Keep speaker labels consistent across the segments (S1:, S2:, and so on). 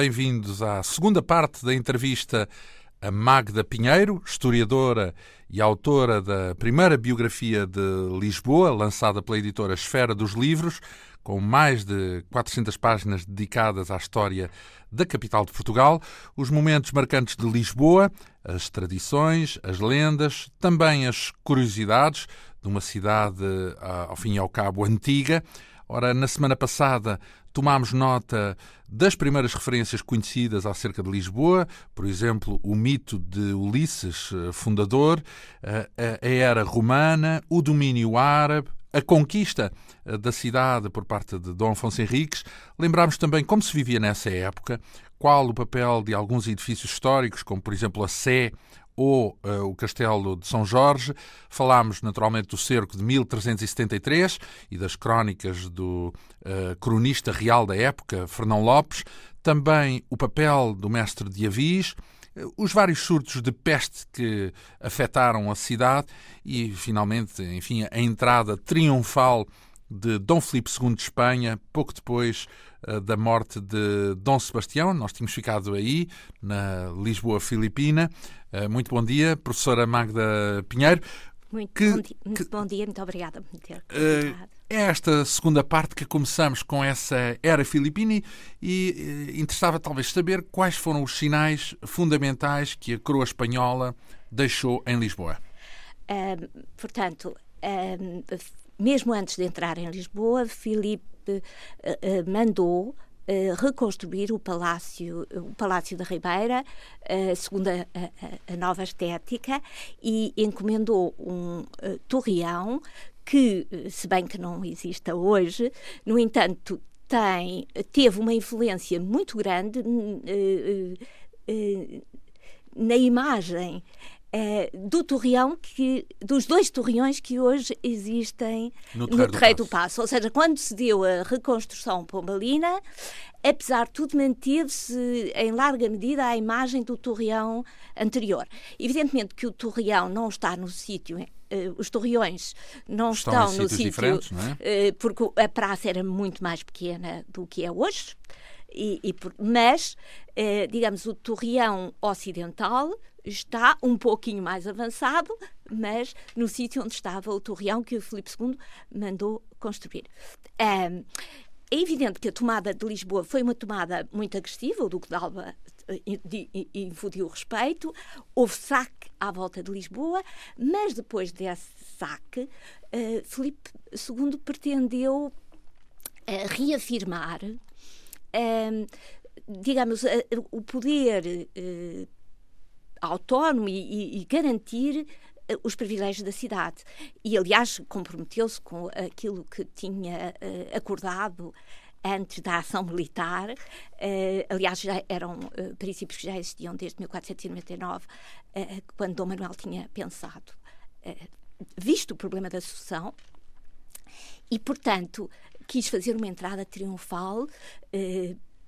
S1: Bem-vindos à segunda parte da entrevista a Magda Pinheiro, historiadora e autora da primeira biografia de Lisboa, lançada pela editora Esfera dos Livros, com mais de 400 páginas dedicadas à história da capital de Portugal, os momentos marcantes de Lisboa, as tradições, as lendas, também as curiosidades de uma cidade, ao fim e ao cabo, antiga. Ora, na semana passada tomámos nota das primeiras referências conhecidas acerca de Lisboa, por exemplo, o mito de Ulisses, eh, fundador, eh, a era romana, o domínio árabe, a conquista eh, da cidade por parte de Dom Afonso Henriques. Lembramos também como se vivia nessa época, qual o papel de alguns edifícios históricos, como por exemplo a Sé ou uh, o Castelo de São Jorge. Falámos naturalmente do cerco de 1373 e das crónicas do uh, cronista real da época, Fernão Lopes. Também o papel do mestre de Avis, eh, os vários surtos de peste que afetaram a cidade e, finalmente, enfim, a entrada triunfal de Dom Filipe II de Espanha, pouco depois da morte de Dom Sebastião. Nós tínhamos ficado aí, na Lisboa Filipina. Uh, muito bom dia, professora Magda Pinheiro.
S2: Muito, que, bom, dia, muito que, bom dia, muito obrigada por ter
S1: uh, É esta segunda parte que começamos com essa era filipina e interessava talvez saber quais foram os sinais fundamentais que a coroa espanhola deixou em Lisboa.
S2: portanto, mesmo antes de entrar em Lisboa, Filipe mandou Uh, reconstruir o Palácio, o Palácio da Ribeira, segundo a, a, a, nova estética, e encomendou um torreão que, se bem que não exista hoje, no entanto, tem, teve uma influência muito grande na imagem é, do torreão que dos dois torreões que hoje existem no Terreiro, no terreiro do, Passo. do, Passo. Ou seja, quando se deu a reconstrução pombalina, apesar de tudo, manteve-se em larga medida a imagem do torreão anterior. Evidentemente que o torreão não está no sítio Uh, os torreões não estão, estão no sítio é? uh, porque a praça era muito mais pequena do que é hoje. E, e mas, uh, digamos, o torreão ocidental está um pouquinho mais avançado, mas no sítio onde estava o torreão que o Filipe II mandou construir. É, evidente que a tomada de Lisboa foi uma tomada muito agressiva, o Duque de Alba eh, infundiu respeito, houve saque à volta de Lisboa, mas depois desse saque, uh, Filipe II pretendeu uh, reafirmar, uh, digamos, o poder autónomo e, e, e garantir eh, os privilégios da cidade. E, aliás, comprometeu-se com aquilo que tinha uh, acordado antes da ação militar. Uh, aliás, já eram uh, princípios que já existiam desde 1499, quando Dom Manuel tinha pensado, visto o problema da sucessão, e, portanto, quis fazer uma entrada triunfal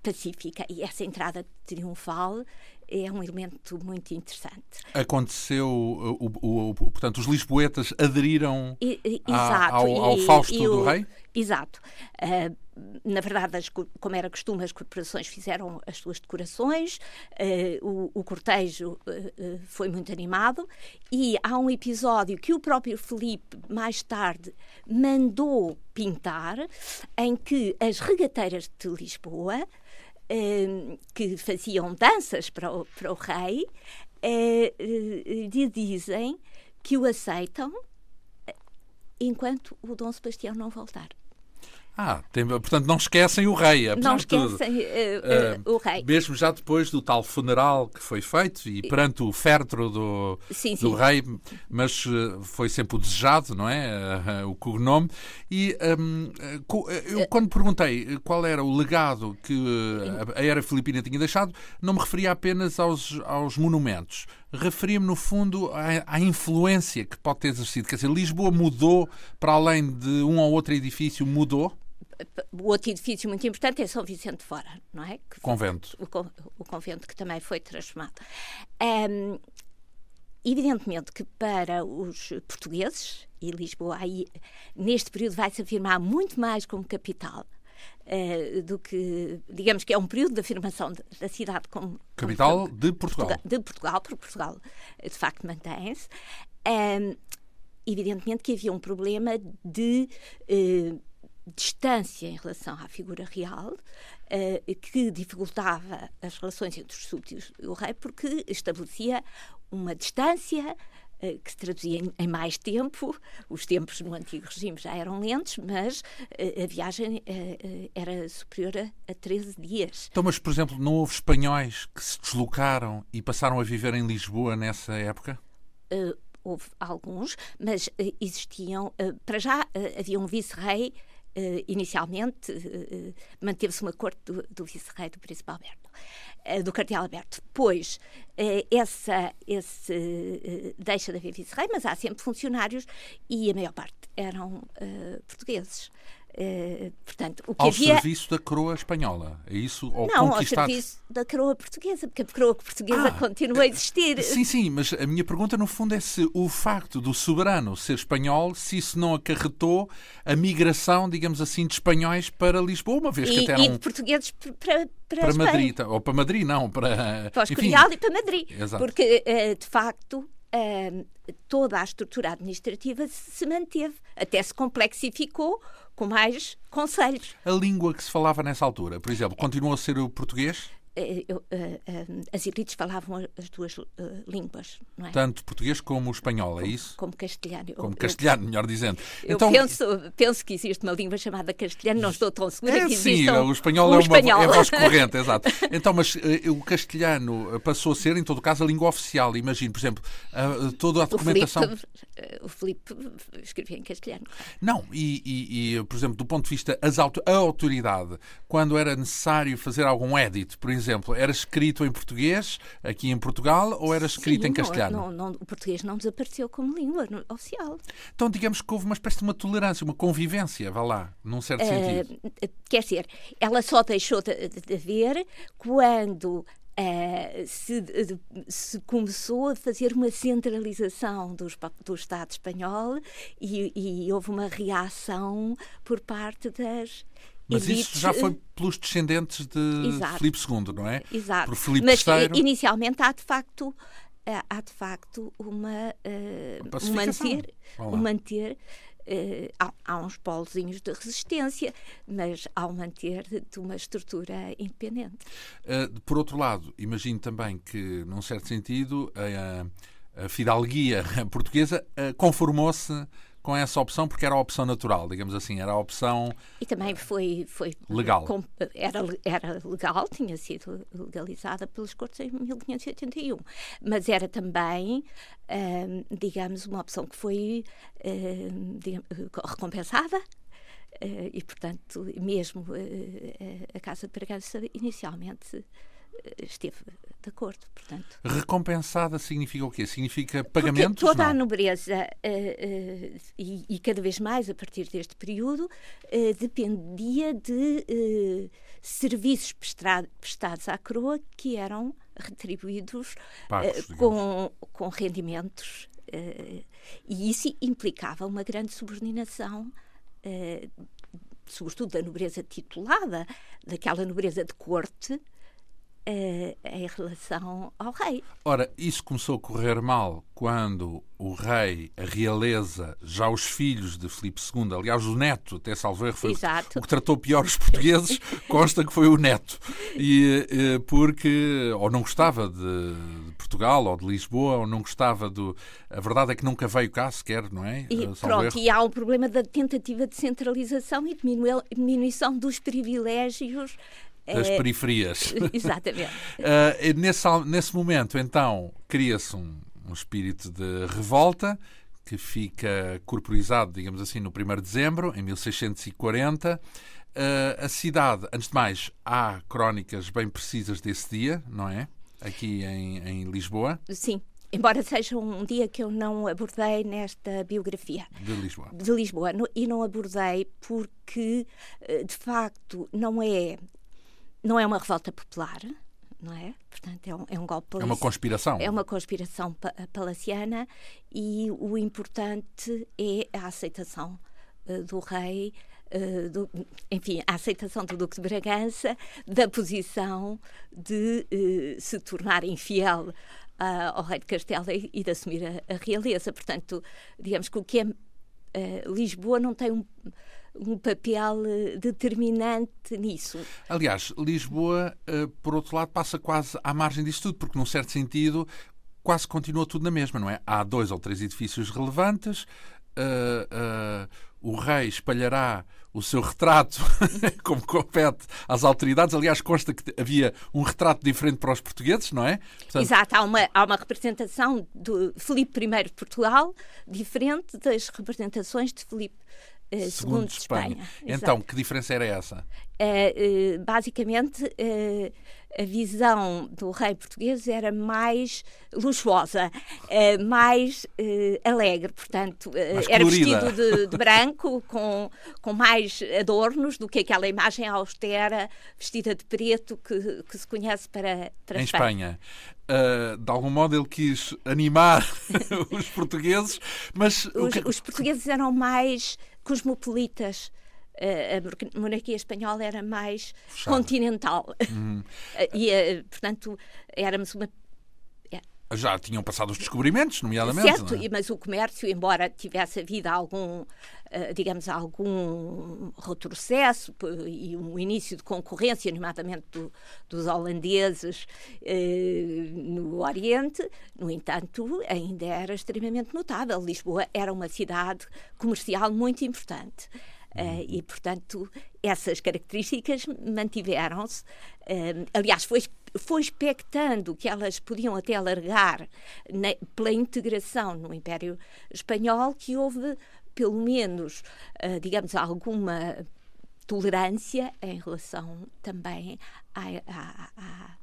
S2: pacífica. E essa entrada triunfal é um elemento muito interessante.
S1: Aconteceu, o, o, o portanto, os lisboetas aderiram e, a, ao, ao e, Fausto e do Rei?
S2: Exato. Uh, na verdade, as, como era costume, as corporações fizeram as suas decorações, uh, o, o, cortejo uh, foi muito animado e há um episódio que o próprio Felipe, mais tarde, mandou pintar, em que as regateiras de Lisboa Ehm, que faziam danças para o, para o rei, eh, eh, lhe dizem que o aceitam eh, enquanto o Dom Sebastião não voltar.
S1: Ah, tem, portanto não esquecem o rei,
S2: não esquecem uh, uh, o rei.
S1: Mesmo já depois do tal funeral que foi feito e perante o féretro do, sim, do sim. rei, mas foi sempre o desejado, não é? o cognome. E um, eu quando perguntei qual era o legado que a era filipina tinha deixado, não me referia apenas aos, aos monumentos referia-me, no fundo, à, à, influência que pode ter exercido. Quer dizer, Lisboa mudou, para além de um ou outro edifício, mudou?
S2: O outro edifício muito importante é São Vicente Fora, não é?
S1: Que convento.
S2: O, o, convento que também foi transformado. Um, evidentemente que para os portugueses, e Lisboa aí, neste período vai se afirmar muito mais como capital, uh, do que, digamos que é um período de afirmação da cidade como
S1: capital
S2: como,
S1: de Portugal.
S2: Portugal. De Portugal, porque Portugal de facto mantém-se. Um, evidentemente que havia um problema de uh, distância em relação à figura real, uh, que dificultava as relações entre os súbditos e o rei, porque estabelecia uma distância que se traduzia em, em, mais tempo. Os tempos no antigo regime já eram lentos, mas uh, a viagem era superior a, a 13 dias.
S1: Então, mas, por exemplo, não houve espanhóis que se deslocaram e passaram a viver em Lisboa nessa época?
S2: houve alguns, mas existiam, para já havia um vice-rei Uh, inicialmente uh, manteve-se um acordo do, do vice-rei do príncipe Alberto, uh, do cardeal Alberto. Depois, essa, esse deixa de haver vice-rei, mas há sempre funcionários e a maior parte eram portugueses. Uh, portanto, o que
S1: ao
S2: havia...
S1: serviço da coroa espanhola, é isso? Ou
S2: não, ao serviço da coroa portuguesa, porque a coroa portuguesa ah, continua a existir.
S1: Sim, sim, mas a minha pergunta no fundo é se o facto do soberano ser espanhol, se isso não acarretou a migração, digamos assim, de espanhóis para Lisboa, uma vez
S2: e,
S1: que até eram...
S2: E de portugueses para,
S1: para, para Madrid, ou para Madrid, não, para...
S2: Para o Escorial e para Madrid, Exato. porque eh, de facto toda a estrutura administrativa se manteve, até se complexificou com mais conselhos.
S1: A língua que se falava nessa altura, por exemplo, continuou a ser o português?
S2: Eh, eu, uh, uh, as elites falavam as duas uh, línguas, não é?
S1: Tanto português como espanhol, é isso?
S2: Como castelhano.
S1: Como castelhano, melhor dizendo.
S2: Eu então... penso, penso que existe uma língua chamada castelhano, não estou tão segura
S1: é,
S2: que
S1: Sim,
S2: o
S1: espanhol
S2: um
S1: é, uma,
S2: espanhol.
S1: é voz corrente, exato. Então, mas o castelhano passou a ser, em todo caso, a língua oficial. Imagino, por exemplo, toda a documentação...
S2: O Filipe, escrevia em castelhano.
S1: Não, e, e, e, por exemplo, do ponto de vista as auto, a autoridade, quando era necessário fazer algum edit, por exemplo, exemplo, era escrito em português aqui em Portugal ou era escrito
S2: Sim,
S1: em castelhano?
S2: Não, não, o português não desapareceu como língua oficial.
S1: Então, digamos que houve uma espécie de uma tolerância, uma convivência, vá lá, num certo uh, sentido.
S2: Quer dizer, ela só deixou de, de haver quando Uh, se, se, começou a fazer uma centralização dos, do Estado espanhol e, e, houve uma reação por parte das
S1: mas isso já foi pelos descendentes de Exato. Filipe II, não é?
S2: Exato.
S1: Por Filipe
S2: Mas
S1: III...
S2: inicialmente há de facto há de facto uma uh, um manter, um manter uh, há, há, uns polozinhos de resistência, mas há um manter de, de uma estrutura independente.
S1: Uh, por outro lado, imagino também que, num certo sentido, a, a fidalguia portuguesa conformou-se com essa opção porque era a opção natural, digamos assim, era a opção
S2: e também foi foi
S1: legal.
S2: com, era era legal, tinha sido legalizada pelos cortes em 1581, mas era também hum, digamos uma opção que foi hum, digamos, recompensada hum, e portanto mesmo a Casa de Bragança inicialmente esteve de acordo, portanto.
S1: Recompensada significa o quê? Significa pagamentos?
S2: Porque toda
S1: não?
S2: a nobreza, uh, uh, e, e, cada vez mais a partir deste período, uh, dependia de serviços prestados à coroa que eram retribuídos
S1: Pagos,
S2: com, com rendimentos. e isso implicava uma grande subordinação sobretudo da nobreza titulada, daquela nobreza de corte, uh, em relação ao rei.
S1: Ora, isso começou a correr mal quando o rei, a realeza, já os filhos de Filipe II, aliás, o neto, até salvo erro, foi
S2: Exato.
S1: o que tratou pior os portugueses, consta que foi o neto. E, eh, porque ou não gostava de Portugal ou de Lisboa, ou não gostava do. A verdade é que nunca veio cá sequer, não é?
S2: E, pronto, erro. e há um problema da tentativa de centralização e diminuição dos privilégios
S1: das é... periferias.
S2: Exatamente.
S1: uh, nesse, nesse momento, então, cria-se um, um espírito de revolta que fica corporizado, digamos assim, no 1 de dezembro, em 1640. Uh, eh, a cidade, antes de mais, há crónicas bem precisas desse dia, não é? Aqui em, em Lisboa.
S2: Sim. Embora seja um dia que eu não abordei nesta biografia.
S1: De Lisboa.
S2: De Lisboa. E não abordei porque, eh, de facto, não é não é uma revolta popular, não é? Portanto, é um, é um golpe
S1: É uma conspiração.
S2: É uma conspiração palaciana e o importante é a aceitação uh, do rei uh, do, enfim, a aceitação do Duque de Bragança da posição de uh, se tornar infiel ao rei de Castela e, e de assumir a, a, realeza. Portanto, digamos que o que é Lisboa não tem um um papel determinante nisso.
S1: Aliás, Lisboa, por outro lado, passa quase à margem disso tudo, porque, num certo sentido, quase continua tudo na mesma, não é? Há dois ou três edifícios relevantes, uh, uh, o rei espalhará o seu retrato, como compete às autoridades. Aliás, consta que havia um retrato diferente para os portugueses, não é?
S2: Portanto... Exato, há uma, há uma representação de Filipe I de Portugal diferente das representações de Filipe uh, segundo de Espanha. Espanha.
S1: Então, que diferença era essa?
S2: Uh, uh, basicamente, a visão do rei português era mais luxuosa, mais alegre, portanto,
S1: mais
S2: era vestido de, de, branco, com, com mais adornos do que aquela imagem austera, vestida de preto, que, que se conhece para, para
S1: em Espanha. Espanha. De algum modo ele quis animar os portugueses, mas...
S2: Os, que... os portugueses eram mais cosmopolitas a monarquia espanhola era mais Fechado. continental. Uhum. e, eh, portanto, éramos uma
S1: já tinham passado os descobrimentos, nomeadamente.
S2: Certo, é? mas o comércio, embora tivesse havido algum, eh, digamos, algum retrocesso e um início de concorrência, nomeadamente do, dos holandeses eh, no Oriente, no entanto, ainda era extremamente notável. Lisboa era uma cidade comercial muito importante. Uh, e, portanto, essas características mantiveram-se. Uh, aliás, foi, foi expectando que elas podiam até alargar na, pela integração no Império Espanhol que houve, pelo menos, uh, digamos, alguma tolerância em relação também à, à, à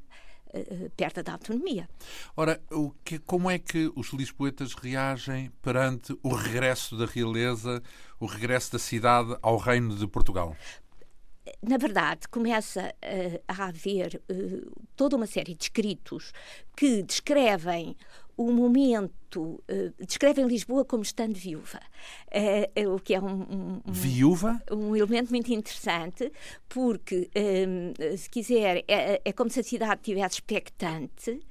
S2: eh, perto da autonomia.
S1: Ora, o que, como é que os lisboetas reagem perante o regresso da realeza, o regresso da cidade ao reino de Portugal?
S2: na verdade, começa uh, a haver uh, toda uma série de escritos que descrevem o momento, uh, descrevem Lisboa como estando viúva, o que é um, um,
S1: viúva?
S2: um elemento muito interessante, porque, se quiser, é, é, como se a cidade estivesse expectante.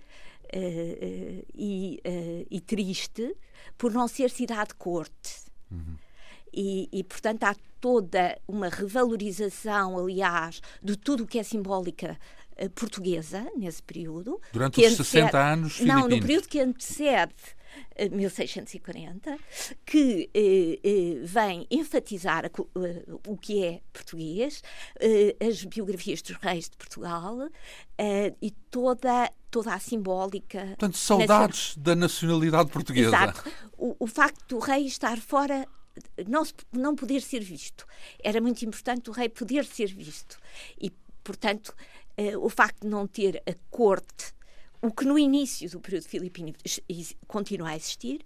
S2: E, e, triste por não ser cidade-corte. Uhum. E, e, portanto, há toda uma revalorização, aliás, de tudo o que é simbólica portuguesa nesse período.
S1: Durante os antecede, 60 anos filipinos.
S2: Não, no período que antecede 1640, eh, que eh, eh, vem enfatizar a, uh, o que é português, uh, as biografias dos reis de Portugal uh, e toda, toda a simbólica.
S1: Portanto, saudades nacional. da nacionalidade portuguesa.
S2: Exato. O, o facto do rei estar fora não, não poder ser visto. Era muito importante o rei poder ser visto. E, portanto, uh, o facto de não ter a corte, o que no início do período filipino continua a existir,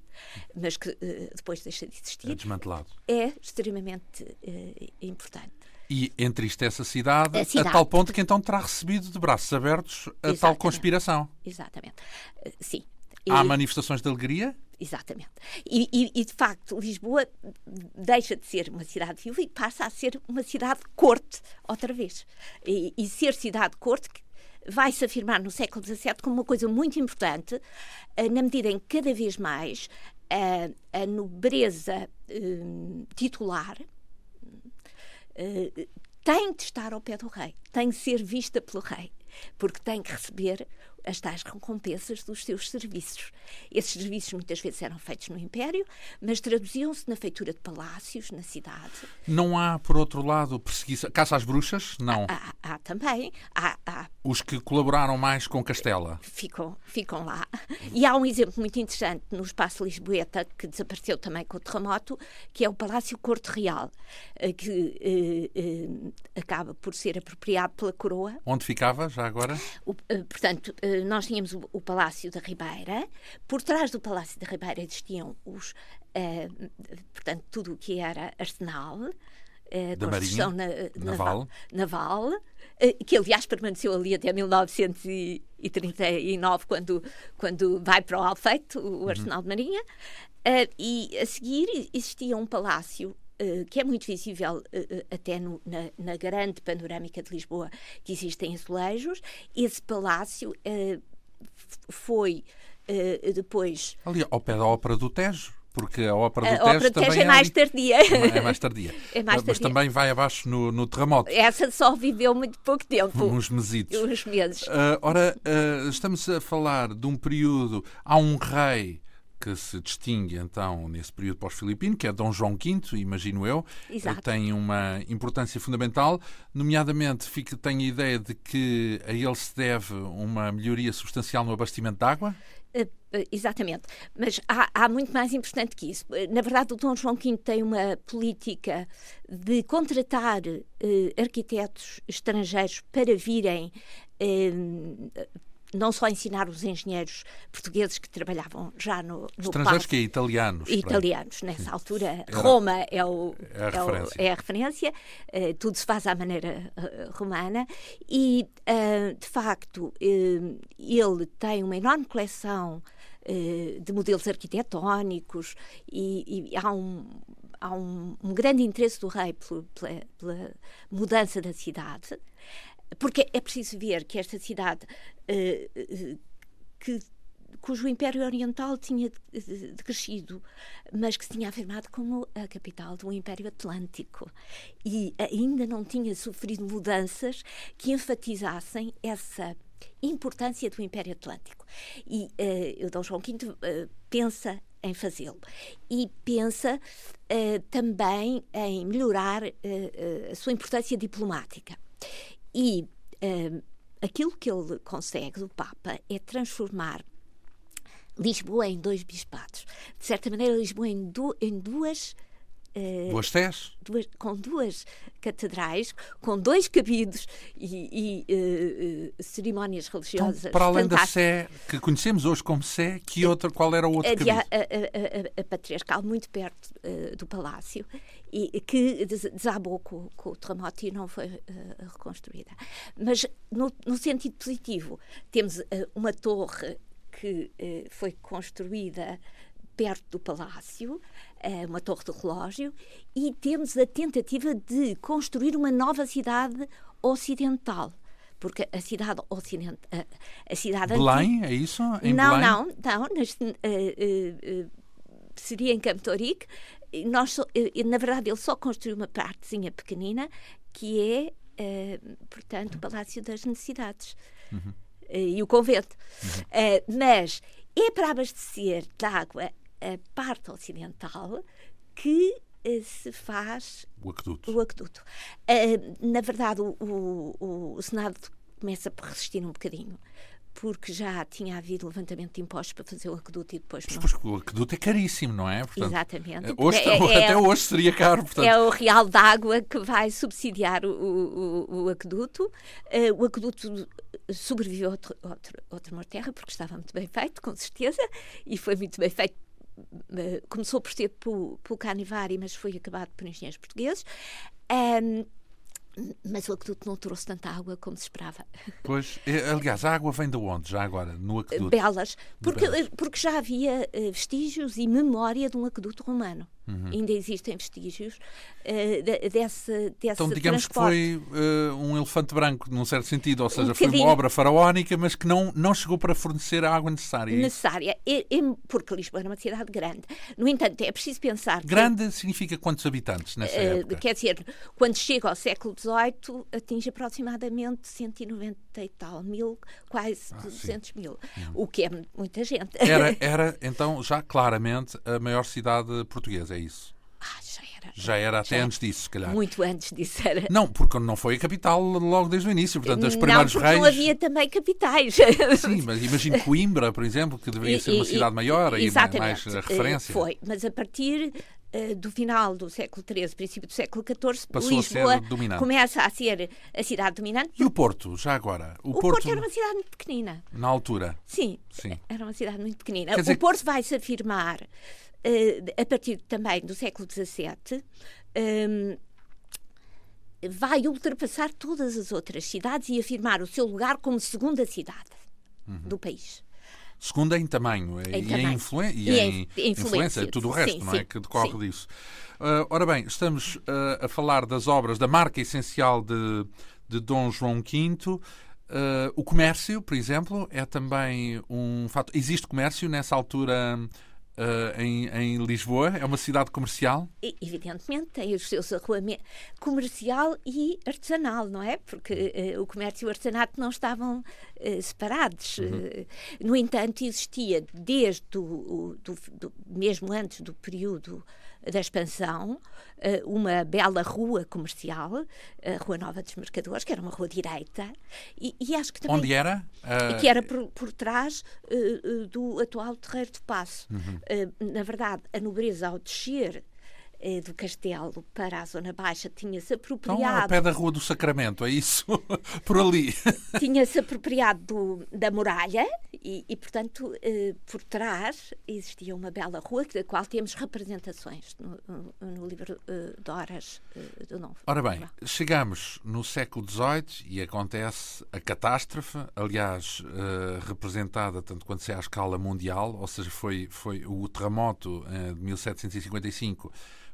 S2: mas que uh, depois deixa de existir,
S1: é, desmantelado.
S2: é extremamente uh, importante.
S1: E entristece a cidade, a cidade, a tal ponto que então terá recebido de braços abertos a Exatamente. tal conspiração.
S2: Exatamente. sim.
S1: Há manifestações de alegria?
S2: Exatamente. E, e, e, de facto, Lisboa deixa de ser uma cidade viva e passa a ser uma cidade-corte, outra vez. E, e ser cidade-corte vai se afirmar no século XVII como uma coisa muito importante, eh, na medida em que cada vez mais a, a nobreza um, titular uh, tem de estar ao pé do rei, tem de ser vista pelo rei, porque tem que receber as tais recompensas dos seus serviços. Esses serviços muitas vezes eram feitos no Império, mas traduziam-se na feitura de palácios, na cidade.
S1: Não há, por outro lado, perseguição. Caça às bruxas? Não.
S2: Há, há, há também. Há, há,
S1: Os que colaboraram mais com Castela?
S2: Ficam, ficam lá. E há um exemplo muito interessante no Espaço Lisboeta, que desapareceu também com o terremoto, que é o Palácio Corte Real, eh, que eh, eh, acaba por ser apropriado pela coroa.
S1: Onde ficava, já agora?
S2: O, eh, portanto, eh, nós tínhamos o, o, Palácio da Ribeira, por trás do Palácio da Ribeira existiam os, uh, portanto, tudo o que era arsenal, uh,
S1: da construção na, naval,
S2: naval uh, que aliás permaneceu ali até 1939, quando, quando vai para o Alfeito, o uhum. Arsenal uhum. de Marinha, e a seguir existia um palácio que é muito visível até no, na, na, grande panorâmica de Lisboa, que existem azulejos. Esse palácio foi depois.
S1: Ali ao pé da Ópera do Tejo porque a ópera do
S2: a ópera
S1: também
S2: é, é mais tardia.
S1: É mais tardia.
S2: é mais tardia.
S1: Mas também vai abaixo no, no terremoto.
S2: Essa só viveu muito pouco tempo.
S1: Uns mesitos.
S2: Uns meses.
S1: Uh, ora, uh, estamos a falar de um período. Há um rei que se distingue então nesse período pós-filipino, que é Dom João V, imagino eu,
S2: Exato.
S1: tem uma importância fundamental, nomeadamente fica, tenho a ideia de que a ele se deve uma melhoria substancial no abastecimento de água.
S2: Uh, exatamente, mas há, há, muito mais importante que isso. Na verdade, o Dom João V tem uma política de contratar uh, arquitetos estrangeiros para virem uh, não só ensinar os engenheiros portugueses que trabalhavam já no, no
S1: Estrangeiros que é italianos.
S2: Italianos, pronto. nessa altura. Era, Roma é, o,
S1: é a referência.
S2: É, o, é a referência. Uh, tudo se faz à maneira uh, romana. E, uh, de facto, ele tem uma enorme coleção de modelos arquitetónicos e, e há um há um, um, grande interesse do rei pela, pela, mudança da cidade. Porque é preciso ver que esta cidade, uh, que, cujo Império Oriental tinha decrescido, mas que se tinha afirmado como a capital do Império Atlântico e ainda não tinha sofrido mudanças que enfatizassem essa importância do Império Atlântico. E uh, o Dom João V uh, pensa em fazê-lo e pensa uh, também em melhorar a sua importância diplomática. E uh, aquilo que ele consegue do Papa é transformar Lisboa em dois bispados. De certa maneira, Lisboa em, du em duas.
S1: Uh, duas?
S2: Duas, com duas catedrais, com dois cabidos e, e uh, uh, cerimónias religiosas. Então,
S1: para além da Sé, que conhecemos hoje como Sé, que outra, qual era o outro cabido?
S2: A, a, a, a Patriarcal, muito perto do palácio, e que desabou com, com, o terremoto e não foi uh, reconstruída. Mas no, no, sentido positivo, temos uh, uma torre que uh, foi construída perto do palácio, uma torre de relógio, e temos a tentativa de construir uma nova cidade ocidental porque a cidade ocidental, a, cidade
S1: Belém, antiga, é isso?
S2: Em não, Belém? não, não, nas, uh, uh, uh, seria em Campo Torique, nós, na verdade, ele só construiu uma partezinha pequenina, que é, uh, portanto, o Palácio das Necessidades uhum. uh, e o convento. Uhum. Uh, mas é para abastecer de água a parte ocidental que se faz
S1: o aqueduto.
S2: O aqueduto. na verdade, o, o, o Senado começa por resistir um bocadinho porque já tinha havido levantamento de impostos para fazer o aqueduto e depois não.
S1: Pois, o aqueduto é caríssimo, não é?
S2: Portanto, Exatamente. Eh,
S1: hoje, é, é, até hoje seria caro. Portanto...
S2: É o real d'água que vai subsidiar o, o, o aqueduto. Uh, o aqueduto sobreviveu a outro, outro, outro morterra, porque estava muito bem feito, com certeza, e foi muito bem feito começou por ser pelo, pelo Canivari, mas foi acabado por engenheiros portugueses. Um, mas o aqueduto não trouxe tanta água como se esperava.
S1: Pois, é, aliás, a água vem de onde, já agora, no aqueduto?
S2: Belas, porque, Belas. porque já havia eh, vestígios e memória de um aqueduto romano. Uhum. Ainda existem vestígios uh, desse, desse
S1: Então, digamos transporte. que foi uh, um elefante branco, num certo sentido, ou seja, um foi uma obra faraónica, mas que não, não chegou para fornecer a água necessária. É
S2: necessária, porque Lisboa era uma cidade grande. No entanto, é preciso pensar.
S1: Grande que, significa quantos habitantes nessa uh, época?
S2: Quer dizer, quando chega ao século XVIII, atinge aproximadamente 190 e tal mil, quase ah, 200 sim. mil, uhum. o que é muita gente.
S1: Era, era, então, já claramente a maior cidade portuguesa é isso?
S2: Ah, já era.
S1: Já era até já antes disso, se calhar.
S2: Muito antes disso era.
S1: Não, porque não foi a capital logo desde o início. Portanto, os primeiros reis.
S2: Não havia também capitais.
S1: Sim, mas imagino Coimbra, por exemplo, que deveria ser uma cidade maior e mais referência.
S2: Foi, mas a partir uh, do final do século XIII, princípio do século XIV, Passou Lisboa a começa a ser a cidade dominante.
S1: E o Porto, já agora?
S2: O, o Porto... Porto... era uma cidade muito pequenina.
S1: Na altura?
S2: Sim, Sim. era uma cidade muito pequenina. Dizer... O Porto vai se afirmar uh, a partir também do século XVII, um, vai ultrapassar todas as outras cidades e afirmar o seu lugar como segunda cidade uhum. do país.
S1: Segunda em tamanho em e, tamanho. Em influ e, e, em, influência, influência, tudo o resto, sim, não é? Que decorre sim. disso. Uh, ora bem, estamos uh, a falar das obras, da marca essencial de, de Dom João V. Uh, o comércio, por exemplo, é também um fato. Existe comércio nessa altura Uh, em, em, Lisboa? É uma cidade comercial?
S2: Evidentemente, tem os seus arruamentos comercial e artesanal, não é? Porque uh, o comércio e o artesanato não estavam uh, separados. Uhum. no entanto, existia desde o do, do, mesmo antes do período da expansão, eh, uma bela rua comercial, a Rua Nova dos Mercadores, que era uma rua direita, e, e acho que também...
S1: Onde era?
S2: Uh... Que era por, por trás uh, do atual Terreiro de Passo. Uhum. Uh, na verdade, a nobreza, ao descer eh, do castelo para a zona baixa tinha-se apropriado. Então,
S1: ao pé da Rua do Sacramento, é isso? por ali.
S2: tinha-se apropriado do, da muralha e, e portanto, eh, por trás existia uma bela rua, da qual temos representações no, no, livro eh, de Horas eh, do Novo.
S1: Ora bem, chegamos no século XVIII e acontece a catástrofe, aliás, eh, representada tanto quanto se é à escala mundial, ou seja, foi, foi o terremoto eh, de 1755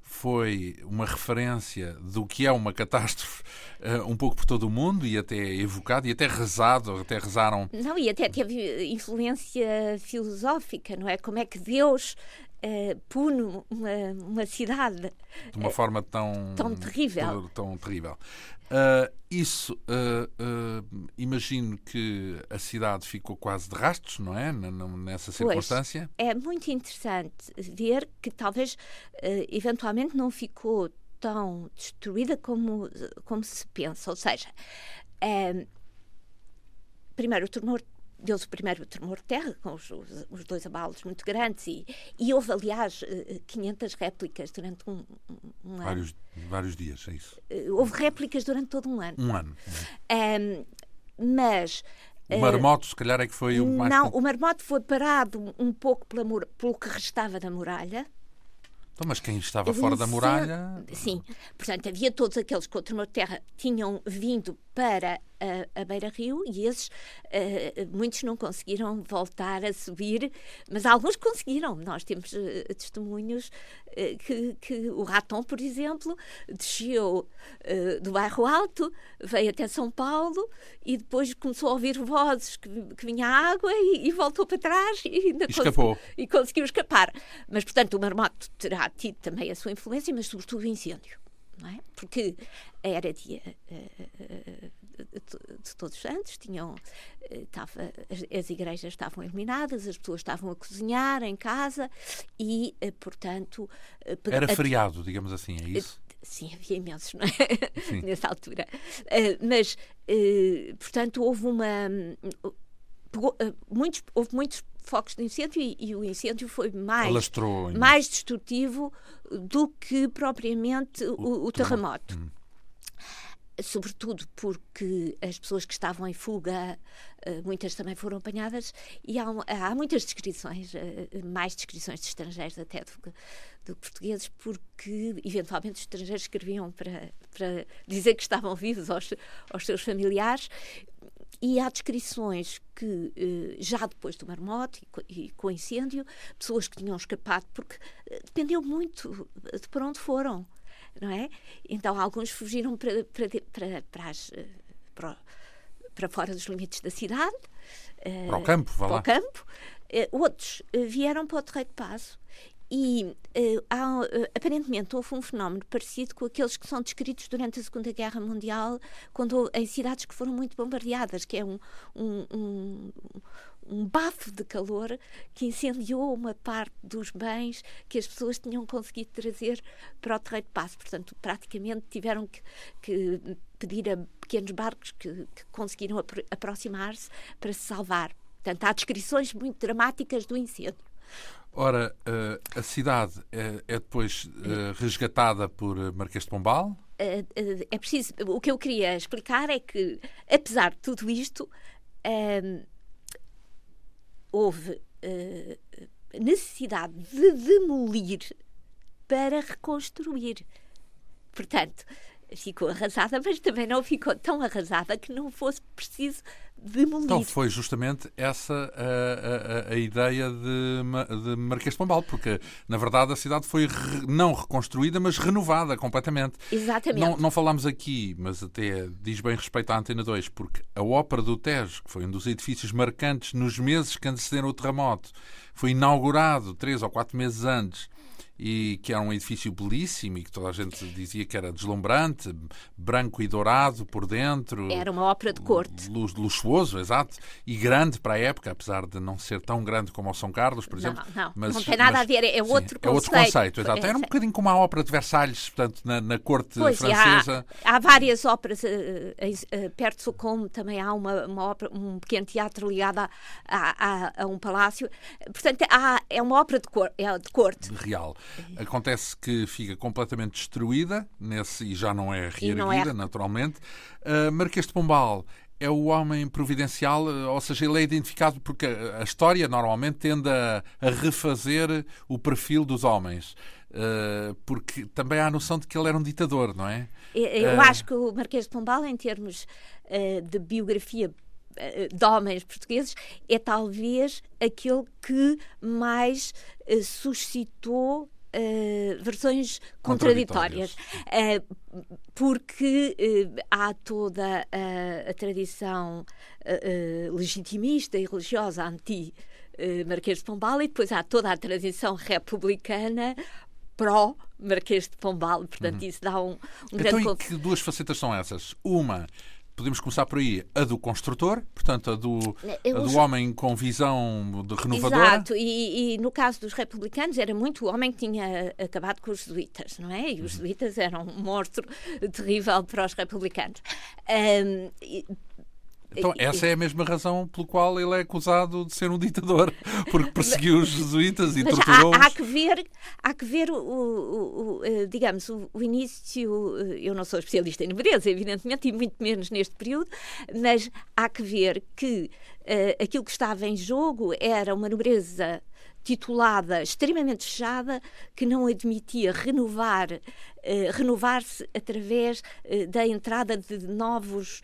S1: foi uma referência do que é uma catástrofe uh, um pouco por todo o mundo e até evocado e até rezado, até rezaram.
S2: Não, e até teve influência filosófica, não é? Como é que Deus uh, pune uma, uma cidade
S1: de uma forma tão
S2: tão terrível.
S1: Tão, tão terrível. Uh, isso, uh, uh, imagino que a cidade ficou quase de rastros, não é? nessa circunstância.
S2: Pois, é muito interessante ver que talvez, eventualmente, não ficou tão destruída como, como se pensa. Ou seja, primeiro, o tremor deu-se o primeiro tremor de terra, com os, os, dois abalos muito grandes, e, e houve, aliás, 500 eh, réplicas durante um, um
S1: vários, ano. Vários dias, é isso?
S2: Eh, houve réplicas durante todo um ano.
S1: Um ano.
S2: Um, mas.
S1: O marmoto, se calhar, é que foi o mais.
S2: Não, o marmoto foi parado um pouco pela, pelo que restava da muralha.
S1: Então, mas quem estava fora da muralha.
S2: Sim, portanto, havia todos aqueles que o tremor de terra tinham vindo para a, a Beira Rio e esses, uh, muitos não conseguiram voltar a subir, mas alguns conseguiram. Nós temos uh, testemunhos uh, que, que, o Raton, por exemplo, desceu do bairro Alto, veio até São Paulo e depois começou a ouvir vozes que, que vinha água e, e, voltou para trás e ainda
S1: escapou.
S2: Consegui, e conseguiu escapar. Mas, portanto, o marmoto terá tido também a sua influência, mas sobretudo o incêndio não é? Porque era dia uh, de todos os santos, tinham, estava, as, igrejas estavam iluminadas, as pessoas estavam a cozinhar em casa e, portanto...
S1: Era feriado, digamos assim, é isso?
S2: Sim, havia imensos, não é? Nessa altura. mas, portanto, houve uma... muitos, houve muitos focos de incêndio e, e o incêndio foi mais,
S1: Alastrou,
S2: mais destrutivo do que propriamente o, o, o terremoto. Hum. Sobretudo porque as pessoas que estavam em fuga, eh, muitas também foram apanhadas, e há, há muitas descrições, eh, mais descrições de estrangeiros até do do que portugueses, porque eventualmente os estrangeiros escreviam para, para dizer que estavam vivos aos, aos seus familiares, e há descrições que, eh, já depois do marmoto e com incêndio, pessoas que tinham escapado, porque eh, dependeu muito de para onde foram, não é? Então, alguns fugiram para, para, para, para, as, eh, para, para fora dos limites da cidade.
S1: Para o campo,
S2: vá lá. Para o campo. Outros vieram para o Terreiro de Passo e uh, há, uh, aparentemente houve um fenómeno parecido com aqueles que são descritos durante a Segunda Guerra Mundial, quando em cidades que foram muito bombardeadas, que é um, um, um, um bafo de calor que incendiou uma parte dos bens que as pessoas tinham conseguido trazer para o terreiro de passo. Portanto, praticamente tiveram que, que pedir a pequenos barcos que, que conseguiram apro aproximar-se para se salvar. Portanto, há descrições muito dramáticas do incêndio.
S1: Ora, uh, a cidade é, é depois uh, resgatada por Marquês de Pombal?
S2: É preciso. O que eu queria explicar é que, apesar de tudo isto, houve necessidade de demolir para reconstruir. Portanto, ficou arrasada, mas também não ficou tão arrasada que não fosse preciso demolir.
S1: Então foi justamente essa a, a, a ideia de, de Marquês de Pombal, porque na verdade a cidade foi re, não reconstruída, mas renovada completamente.
S2: Exatamente.
S1: Não, não falámos aqui, mas até diz bem respeito à Antena 2, porque a Ópera do Tejo, que foi um dos edifícios marcantes nos meses que antecederam o terremoto, foi inaugurado três ou quatro meses antes e que era um edifício belíssimo e que toda a gente dizia que era deslumbrante, branco e dourado por dentro.
S2: Era uma ópera de corte.
S1: Luxuoso, exato, e grande para a época, apesar de não ser tão grande como o São Carlos, por exemplo.
S2: Não, não, mas, não tem nada mas, a ver, é outro sim, conceito. É outro conceito,
S1: exato. Era um bocadinho como a ópera de Versalhes, portanto, na, na corte pois, francesa.
S2: Há, há, várias óperas, uh, uh, perto de Socorro também há uma, uma ópera, um pequeno teatro ligado a, a, a, um palácio. Portanto, há, é uma ópera de, cor, é de corte.
S1: Real. Acontece que fica completamente destruída nesse, e já não é reerguida, não é... naturalmente. Uh, Marquês de Pombal é o homem providencial, ah, ou seja, ele é identificado porque a história normalmente tende a, a refazer o perfil dos homens. Uh, porque também há a noção de que ele era um ditador, não é?
S2: Eu uh... acho que o Marquês de Pombal, em termos uh, de biografia de homens portugueses, é talvez aquele que mais suscitou Uh, versões contraditórias, contraditórias. Uh, porque uh, há toda a tradição legitimista e religiosa anti Marquês de Pombal e depois há toda a tradição republicana pró Marquês de Pombal, portanto uhum. isso dá um, um
S1: então, grande... que duas facetas são essas? Uma podemos começar por aí, a do construtor, portanto, a do, a do homem com visão de renovadora.
S2: Exato, e, e, no caso dos republicanos era muito o homem que tinha acabado com os jesuítas, não é? E os uhum. jesuítas eram um monstro terrível para os republicanos. Um,
S1: então, essa é a mesma razão pelo qual ele é acusado de ser um ditador, porque perseguiu os jesuítas e torturou-os.
S2: Há, há, que ver, há que ver o, o, o eh, digamos, o, o, início. Eh, eu não sou especialista em nobreza, evidentemente, e muito menos neste período, mas há que ver que uh, aquilo que estava em jogo era uma nobreza titulada extremamente fechada que não admitia renovar renovar-se através da entrada de novos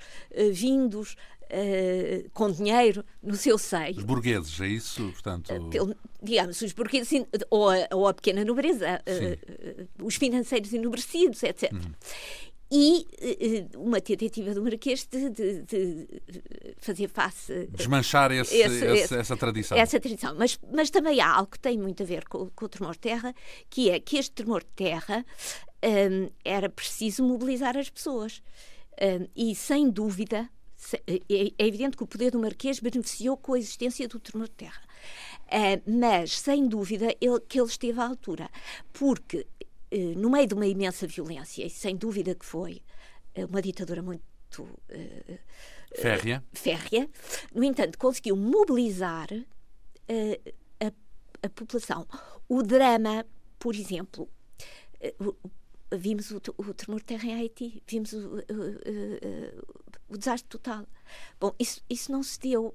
S2: vindos Uh, com dinheiro no seu seio.
S1: Os burgueses, é isso? Portanto... Uh,
S2: digamos, os burgueses ou a, ou a pequena nobreza, uh, os financeiros enobrecidos, etc. Uhum. E uma tentativa do Marquês de, de, de fazer face.
S1: Desmanchar esse, esse, esse, essa tradição.
S2: Essa tradição. Mas, mas também há algo que tem muito a ver com, com o tremor de terra, que é que este tremor de terra um, era preciso mobilizar as pessoas. Um, e, sem dúvida, é, é, é evidente que o poder do Marquês beneficiou com a existência do tremor de terra. Uh, mas, sem dúvida, ele, que ele esteve à altura. Porque, uh, no meio de uma imensa violência, e sem dúvida que foi uh, uma ditadura muito.
S1: férrea.
S2: férrea. No entanto, conseguiu mobilizar a, a população. O drama, por exemplo, vimos o, o tremor de terra em Haiti, vimos o, o desastre total. Bom, isso, isso não se deu.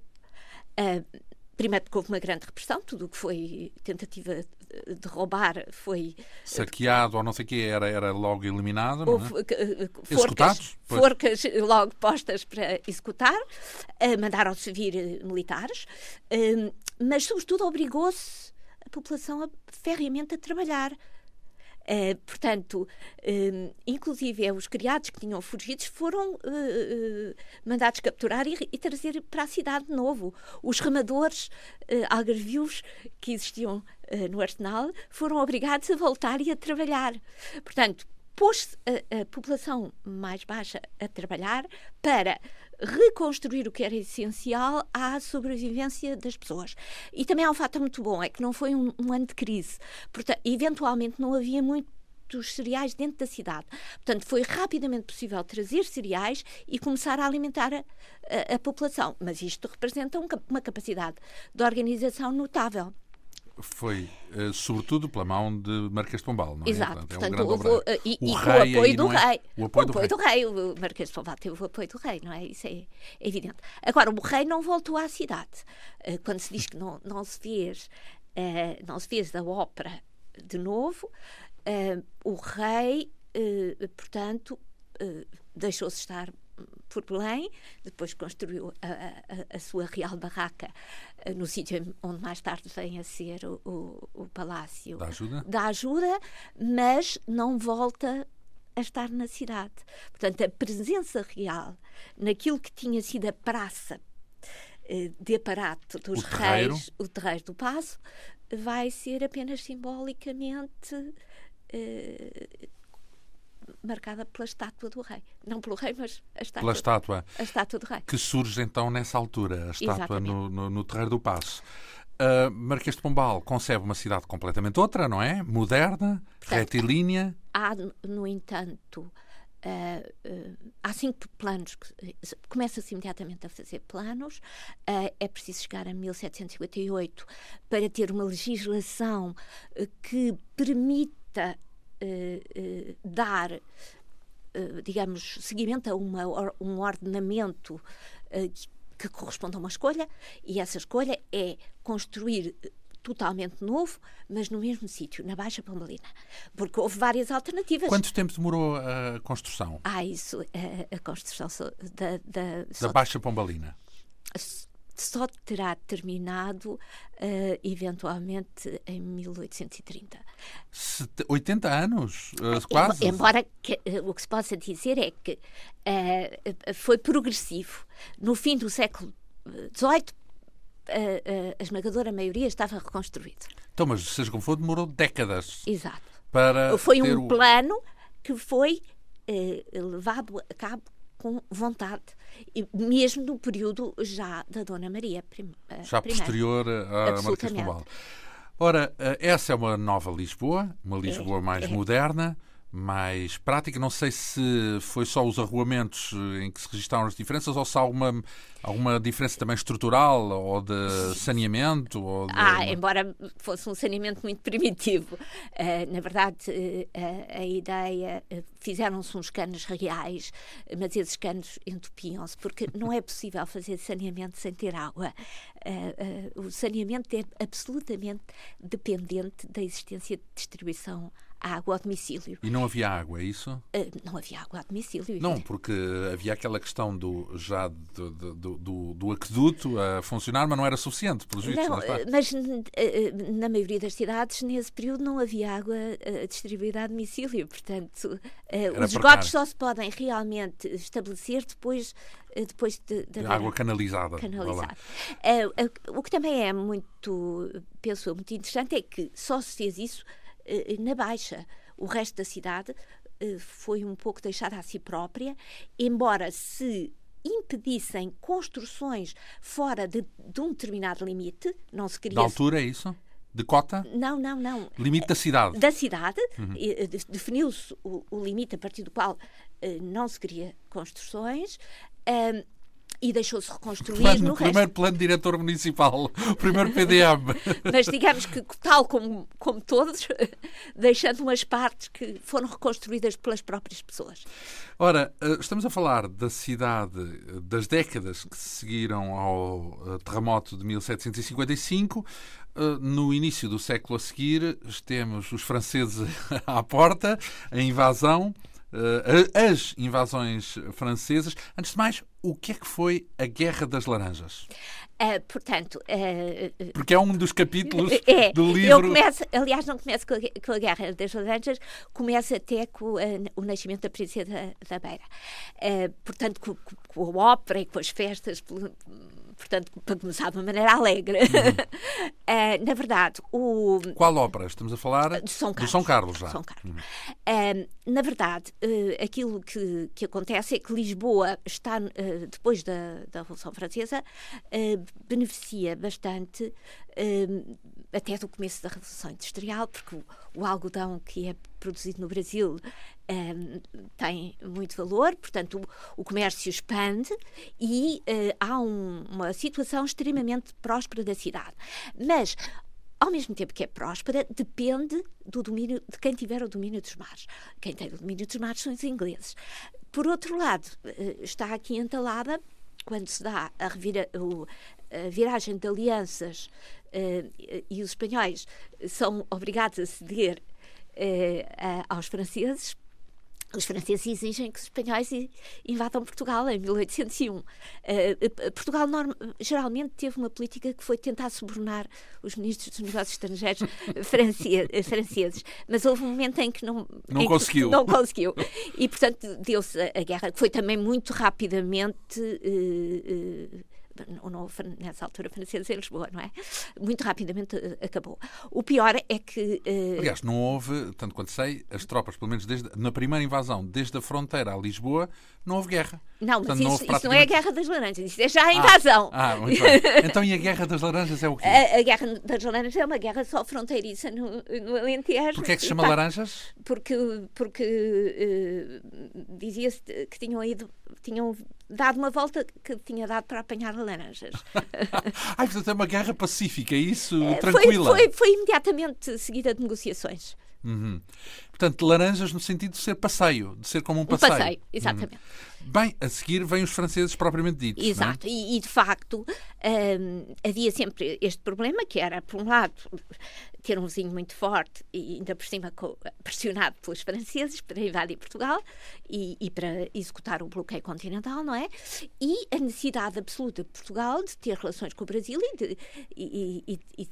S2: Uh, primeiro porque houve uma grande repressão, tudo o que foi tentativa de roubar foi...
S1: Saqueado ou não sei o quê, era, era logo eliminado, não
S2: houve, é? forcas, forcas logo postas para executar, mandaram servir uh, militares, mas sobretudo obrigou-se a população a, ferreamente a trabalhar, Uh, portanto, uh, inclusive é os criados que tinham fugido foram uh, mandados capturar e, e, trazer para a cidade de novo. Os remadores algarvios que existiam no arsenal foram obrigados a voltar e a trabalhar. Portanto, pôs a, a população mais baixa a trabalhar para reconstruir o que era essencial à sobrevivência das pessoas. E também há um fato muito bom, é que não foi um, um ano de crise. Portanto, eventualmente não havia muito dos cereais dentro da cidade. Portanto, foi rapidamente possível trazer cereais e começar a alimentar a, a, a população. Mas isto representa um, uma capacidade de organização notável
S1: foi uh, sobretudo pela mão de Marquês de Pombal, não é?
S2: Exato,
S1: portanto,
S2: é um uh, e, o e com o apoio do é? rei. O apoio, o apoio do, do, rei. O Marquês de Pombal teve o apoio do rei, não é? Isso é, é evidente. Agora, o rei não voltou à cidade. Uh, quando se diz que não, não se fez, não se fez da ópera de novo, o rei, portanto, deixou-se estar por Belém, depois construiu a, a, a sua real barraca uh, no sítio onde mais tarde vem a ser o, o, o Palácio
S1: da ajuda.
S2: da ajuda, mas não volta a estar na cidade. Portanto, a presença real naquilo que tinha sido a praça uh, de aparato dos o reis, o terreiro do Passo, vai ser apenas simbolicamente uh, marcada pela estátua do rei. Não pelo rei, mas a estátua,
S1: pela estátua.
S2: A estátua do rei.
S1: Que surge então nessa altura, a estátua no, no, no, Terreiro do Passo. Uh, Marquês de Pombal concebe uma cidade completamente outra, não é? Moderna, Portanto, retilínea.
S2: Há, no entanto, Uh, uh, há cinco planos que começa-se imediatamente a fazer planos. Uh, é preciso chegar a 1758 para ter uma legislação que permita dar, eh, digamos, seguimento a uma, um ordenamento que, que corresponde a uma escolha, e essa escolha é construir totalmente novo, mas no mesmo sítio, na Baixa Pombalina. Porque houve várias alternativas.
S1: Quanto tempo demorou a construção?
S2: Ah, isso, a, a construção da, da,
S1: da Baixa Pombalina
S2: só terá terminado uh, eventualmente em 1830.
S1: 80 anos? Uh, quase?
S2: Embora que, uh, o que se possa dizer é que foi progressivo. No fim do século XVIII, a esmagadora maioria estava reconstruído.
S1: Então, mas seja como for, demorou décadas.
S2: Exato.
S1: Para
S2: foi um o... plano que foi levado a cabo com vontade, mesmo no período já da Dona Maria prim,
S1: eh, Já posterior a Marquês de Pombal. Ora, eh, essa é uma nova Lisboa, uma é, Lisboa é, mais é. moderna, mais prática. Não sei se foi só os arruamentos eh, em que se registaram as diferenças ou se há alguma, alguma diferença também estrutural ou de saneamento. Ou de...
S2: Ah, embora fosse um saneamento muito primitivo. Uh, na verdade, uh, a ideia. Uh, Fizeram-se uns canos reais, mas esses canos entupiam-se, porque não é possível fazer saneamento sem ter água. o saneamento é absolutamente dependente da existência de distribuição água ao domicílio.
S1: E não havia água, é isso?
S2: Uh, não havia água ao domicílio.
S1: Não, porque havia aquela questão do, já do, do, do, do aqueduto a funcionar, mas não era suficiente, pelos vistos.
S2: Não, não mas uh, na maioria das cidades, nesse período, não havia água uh, distribuída a domicílio. Portanto, os esgotos só se podem realmente estabelecer depois depois de, de
S1: água canalizada.
S2: canalizada. o que também é muito, penso muito interessante é que só se fez isso na Baixa. O resto da cidade eh, foi um pouco deixada a si própria, embora se impedissem construções fora de, de um determinado limite, não se queria.
S1: Da altura, é isso? De cota?
S2: Não, não, não.
S1: Limite da cidade?
S2: Da cidade. Uhum. Eh, definiu-se o, o, limite a partir do qual uh, não se queria construções. Uh, e deixou-se reconstruir
S1: plano,
S2: no
S1: primeiro
S2: resto.
S1: plano diretor municipal, o primeiro PDM.
S2: Mas digamos que, tal como, como todos, deixando umas partes que foram reconstruídas pelas próprias pessoas.
S1: Ora, eh, estamos a falar da cidade, das décadas que seguiram ao eh, terremoto de 1755. Eh, no início do século a seguir, temos os franceses à porta, a invasão. Uh, as invasões francesas. Antes de mais, o que é que foi a Guerra das Laranjas?
S2: Uh, portanto, uh,
S1: porque é um dos capítulos é, do livro. Eu
S2: começo, aliás, não começo com a, com a Guerra das Laranjas, começa até com o nascimento da Princesa da Beira. portanto, com, com, a ópera e com as festas portanto, para começar de uma maneira alegre. Uhum. uh, na verdade, o.
S1: Qual ópera? Estamos a falar
S2: de São Carlos.
S1: São Carlos já.
S2: São Carlos. Uhum. Uh, na verdade, uh, aquilo que, que acontece é que Lisboa está, depois da, da Revolução Francesa, beneficia bastante até do começo da Revolução Industrial, porque o, o algodão que é produzido no Brasil um, tem muito valor, portanto, o, o comércio expande e uh, há um, uma situação extremamente próspera da cidade. Mas, ao mesmo tempo que é próspera, depende do domínio de quem tiver o domínio dos mares. Quem tem o domínio dos mares são os ingleses. Por outro lado, uh, está aqui entalada quando se dá a, revira, o, a viragem de alianças uh, e os espanhóis são obrigados a ceder uh, aos franceses, os franceses exigem que os espanhóis invadam Portugal em 1801. Uh, uh, Portugal norma, geralmente teve uma política que foi tentar subornar os ministros dos negócios estrangeiros franceses, mas houve um momento em que não,
S1: não conseguiu.
S2: não conseguiu. E, portanto, deu-se a, guerra, que foi também muito rapidamente. Uh, ou não nessa altura francesa em Lisboa, não é? Muito rapidamente uh, acabou. O pior é que.
S1: Uh... Aliás, não houve, tanto quanto sei, as tropas, pelo menos desde, na primeira invasão, desde a fronteira a Lisboa, não houve guerra.
S2: Não, Portanto, mas isso, não, praticamente... isso, não é a Guerra das Laranjas, isso é já a invasão.
S1: Ah, ah muito bem. Então e a Guerra das Laranjas é o quê?
S2: A, a Guerra das Laranjas é uma guerra só fronteiriça no, no Alentejo.
S1: Porquê é que se chama Laranjas?
S2: Porque, porque uh, dizia-se que tinham ido, tinham dado uma volta que tinha dado para apanhar laranjas.
S1: Ai, portanto é uma guerra pacífica, é isso? Eh, tranquila?
S2: Foi, foi, foi imediatamente seguida de negociações.
S1: Uhum. Portanto, laranjas no sentido de ser passeio, de ser como um passeio.
S2: Um passeio, exatamente. Uhum.
S1: Bem, a seguir vêm os franceses propriamente ditos.
S2: É? Exato,
S1: é?
S2: e, e, de facto hum, havia sempre este problema que era, por um lado, ter um vizinho muito forte e ainda por cima pressionado pelos franceses para invadir Portugal e, e, para executar o bloqueio continental, não é? E a necessidade absoluta de Portugal de ter relações com o Brasil e de, e, e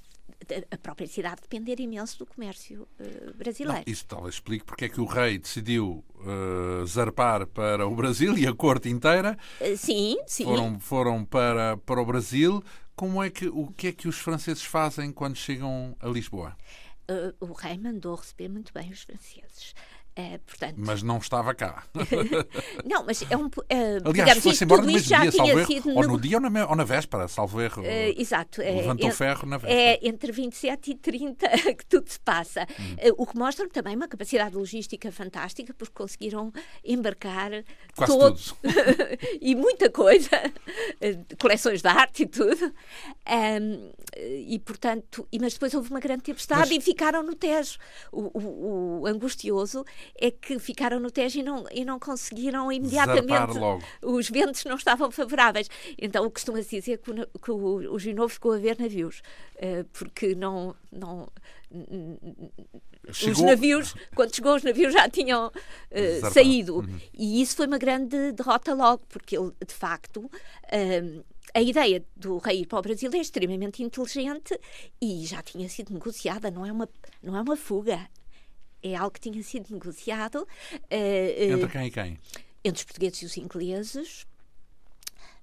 S2: a própria cidade depender imenso do comércio uh, brasileiro.
S1: Não, isso talvez explique porque é que o rei decidiu uh, zarpar para o Brasil e a corte inteira.
S2: Uh, sim, sim.
S1: Foram, foram para, para o Brasil. Como é que, o que é que os franceses fazem quando chegam a Lisboa?
S2: o rei mandou receber muito bem os franceses. Uh, portanto...
S1: Mas não estava cá.
S2: não, mas é um. Uh,
S1: Aliás, foi-se embora no mesmo dia, salvo erro. Ou no dia ou na, ou na véspera, salvo erro. Uh,
S2: exato.
S1: Levantou
S2: é,
S1: ferro na véspera.
S2: É entre 27 e 30 que tudo se passa. Hum. o que mostra também uma capacidade logística fantástica, porque conseguiram embarcar
S1: Quase
S2: todos. e muita coisa. coleções de arte e tudo. Um, e, portanto. E, mas depois houve uma grande tempestade mas... e ficaram no Tejo. O, o, o angustioso é que ficaram no Tejo e não, e não conseguiram imediatamente. Os ventos não estavam favoráveis. Então costuma-se dizer que, o, que o, o Gino ficou a ver navios, uh, porque não. não Chegou... Os navios, quando chegou, os navios já tinham uh, saído. Uhum. E isso foi uma grande derrota logo, porque ele, de facto, uh, a ideia do rei ir para o Brasil é extremamente inteligente e já tinha sido negociada, não é uma, não é uma fuga é algo que tinha sido negociado.
S1: Uh, entre quem e quem?
S2: Entre os portugueses e os ingleses,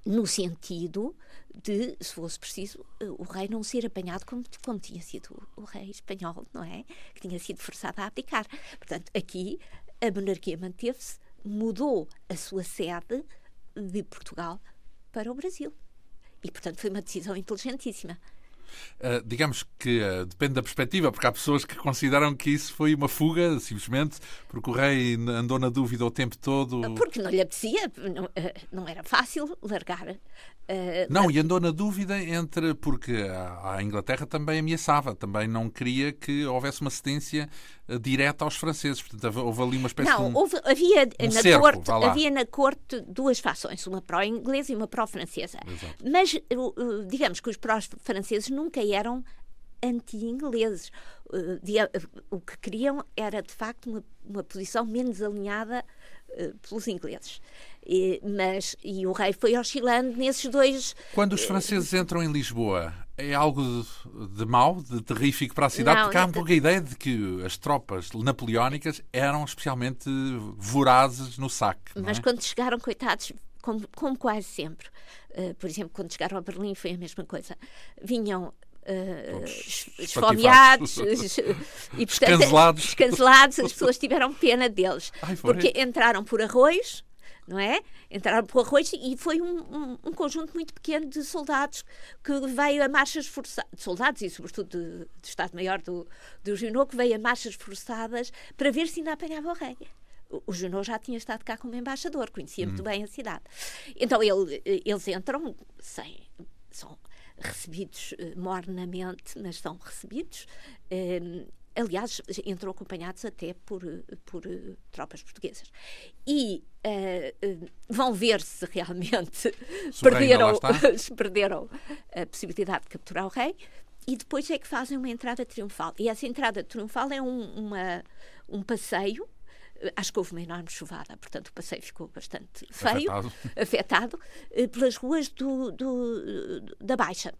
S2: no sentido de, se fosse preciso, o rei não ser apanhado como, como tinha sido o, o rei espanhol, não é? Que tinha sido forçado a abdicar. Portanto, aqui a monarquia manteve-se, mudou a sua sede de Portugal para o Brasil. E, portanto, foi uma decisão inteligentíssima.
S1: Uh, digamos que uh, depende da perspectiva, porque há pessoas que consideram que isso foi uma fuga, simplesmente porque o rei andou na dúvida o tempo todo.
S2: Porque não lhe apetecia, não, uh, não era fácil largar
S1: não, e andou na dúvida entre. Porque a, a, Inglaterra também ameaçava, também não queria que houvesse uma cedência direta aos franceses. Portanto, houve ali uma espécie
S2: não,
S1: de. Um,
S2: houve, havia, um na cerco, corte, havia na corte duas fações, uma pró-inglesa e uma pró-francesa. Mas, uh, digamos que os pró-franceses nunca eram anti-ingleses. o que queriam era, de facto, uma, uma posição menos alinhada pelos ingleses. E, mas, e o rei foi oscilando nesses dois.
S1: Quando os eh, franceses entram em Lisboa, é algo de, de mau, de terrífico para a cidade? Não, porque há um pouco a ideia de que as tropas napoleónicas eram especialmente vorazes no saque.
S2: Mas
S1: é?
S2: quando chegaram, coitados, como, como quase sempre, uh, por exemplo, quando chegaram a Berlim foi a mesma coisa, vinham Uh, esfomeados
S1: e portanto, descancelados.
S2: descancelados, as pessoas tiveram pena deles Ai, porque entraram por arroz não é? Entraram por arroz e foi um, um, um, conjunto muito pequeno de soldados que veio a marchas forçadas, soldados e sobretudo de, de Estado-Maior do, do Junot, que veio a marchas forçadas para ver se ainda apanhava o rei. O Junot já tinha estado cá como embaixador, conhecia muito hum. bem a cidade. Então ele, eles entram sem. São recebidos uh, mornamente, mas são recebidos. Uh, aliás, entram acompanhados até por, por uh, tropas portuguesas. E uh, vão ver se realmente perderam, perderam a possibilidade de capturar o rei. E depois é que fazem uma entrada triunfal. E essa entrada triunfal é um, uma, um passeio acho que houve uma enorme chuvada, portanto o passeio ficou bastante feio, afetado, afetado pelas ruas do, do, da Baixa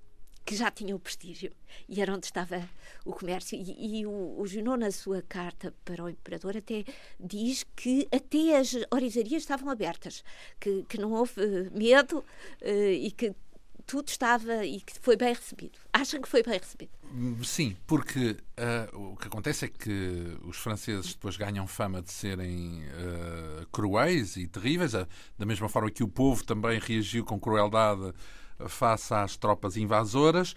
S2: que já tinha o prestígio e era onde estava o comércio. E, e o, o Junot, na sua carta para o imperador, até diz que até as orizarias estavam abertas, que, que não houve medo uh, e que tudo estava e que foi bem recebido. Acham que foi bem recebido?
S1: Sim, porque uh, o que acontece é que os franceses depois ganham fama de serem uh, cruéis e terríveis, da mesma forma que o povo também reagiu com crueldade face às tropas invasoras.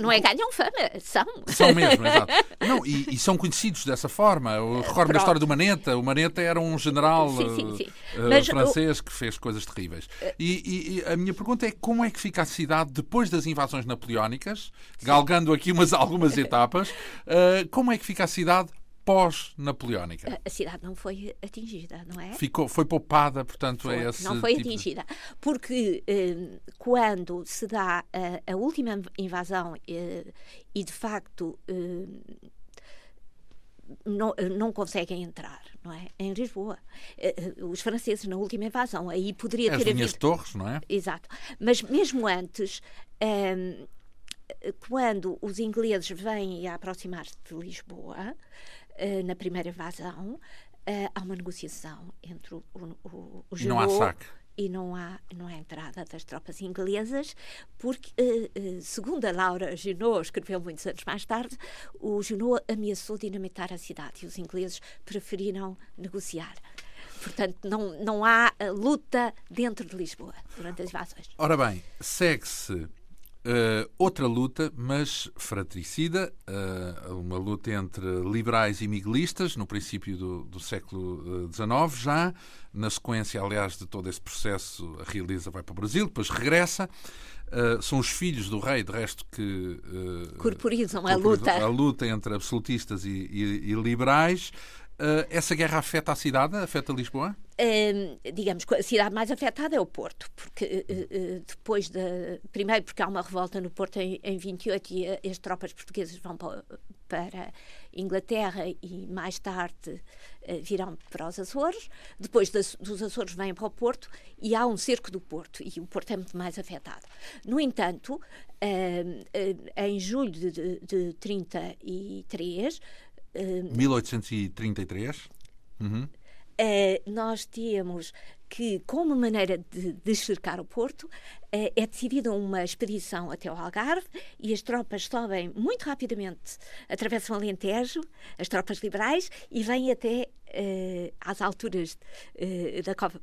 S2: Não é ganham fama, são.
S1: São mesmo, exato. Não, e, e são conhecidos dessa forma. Eu recordo da história do Maneta. O Maneta era um general sim, sim, sim. Uh, francês o... que fez coisas terríveis. E, e, a minha pergunta é como é que fica a cidade depois das invasões napoleónicas, galgando aqui umas, algumas etapas, uh, como é que fica a cidade pós-napoleónica.
S2: A, cidade não foi atingida, não é?
S1: Ficou, foi poupada, portanto,
S2: foi,
S1: é esse.
S2: Não foi
S1: tipo
S2: atingida. De... Porque eh, quando se dá a, a última invasão eh, e, de facto, eh, não, não conseguem entrar, não é? Em Lisboa. Eh, eh, os franceses, na última invasão, aí poderia
S1: As
S2: ter
S1: havido... torres, não é?
S2: Exato. Mas mesmo antes. Eh, quando os ingleses vêm a aproximar-se de Lisboa, uh, na primeira invasão, uh, há uma negociação entre o, o, o
S1: Não há saque.
S2: E não há, não há entrada das tropas inglesas, porque, uh, segundo a Laura Junot, escreveu muitos anos mais tarde, o Junot ameaçou dinamitar a cidade e os ingleses preferiram negociar. Portanto, não, não há luta dentro de Lisboa durante as invasões.
S1: Ora bem, segue-se Uh, outra luta, mas fratricida, uh, uma luta entre liberais e miguelistas, no princípio do, do século XIX, uh, já na sequência, aliás, de todo esse processo, a realiza vai para o Brasil, depois regressa. Uh, são os filhos do rei, de resto, que
S2: uh, corporizam a luta.
S1: A luta entre absolutistas e, e, e liberais. Uh, essa guerra afeta a cidade? Afeta Lisboa?
S2: Uh, digamos que a cidade mais afetada é o Porto, porque uh, depois de. Primeiro, porque há uma revolta no Porto em, em 28 e as tropas portuguesas vão para, Inglaterra e mais tarde virão para os Açores. Depois das, dos Açores vêm para o Porto e há um cerco do Porto e o Porto é muito mais afetado. No entanto, em julho de, de, de 33
S1: 1833. Uhum.
S2: Uh, nós temos que, como maneira de, de cercar o Porto, uh, é decidida uma expedição até o Algarve e as tropas sobem muito rapidamente, atravessam Alentejo, as tropas liberais, e vêm até uh, às alturas da Cova,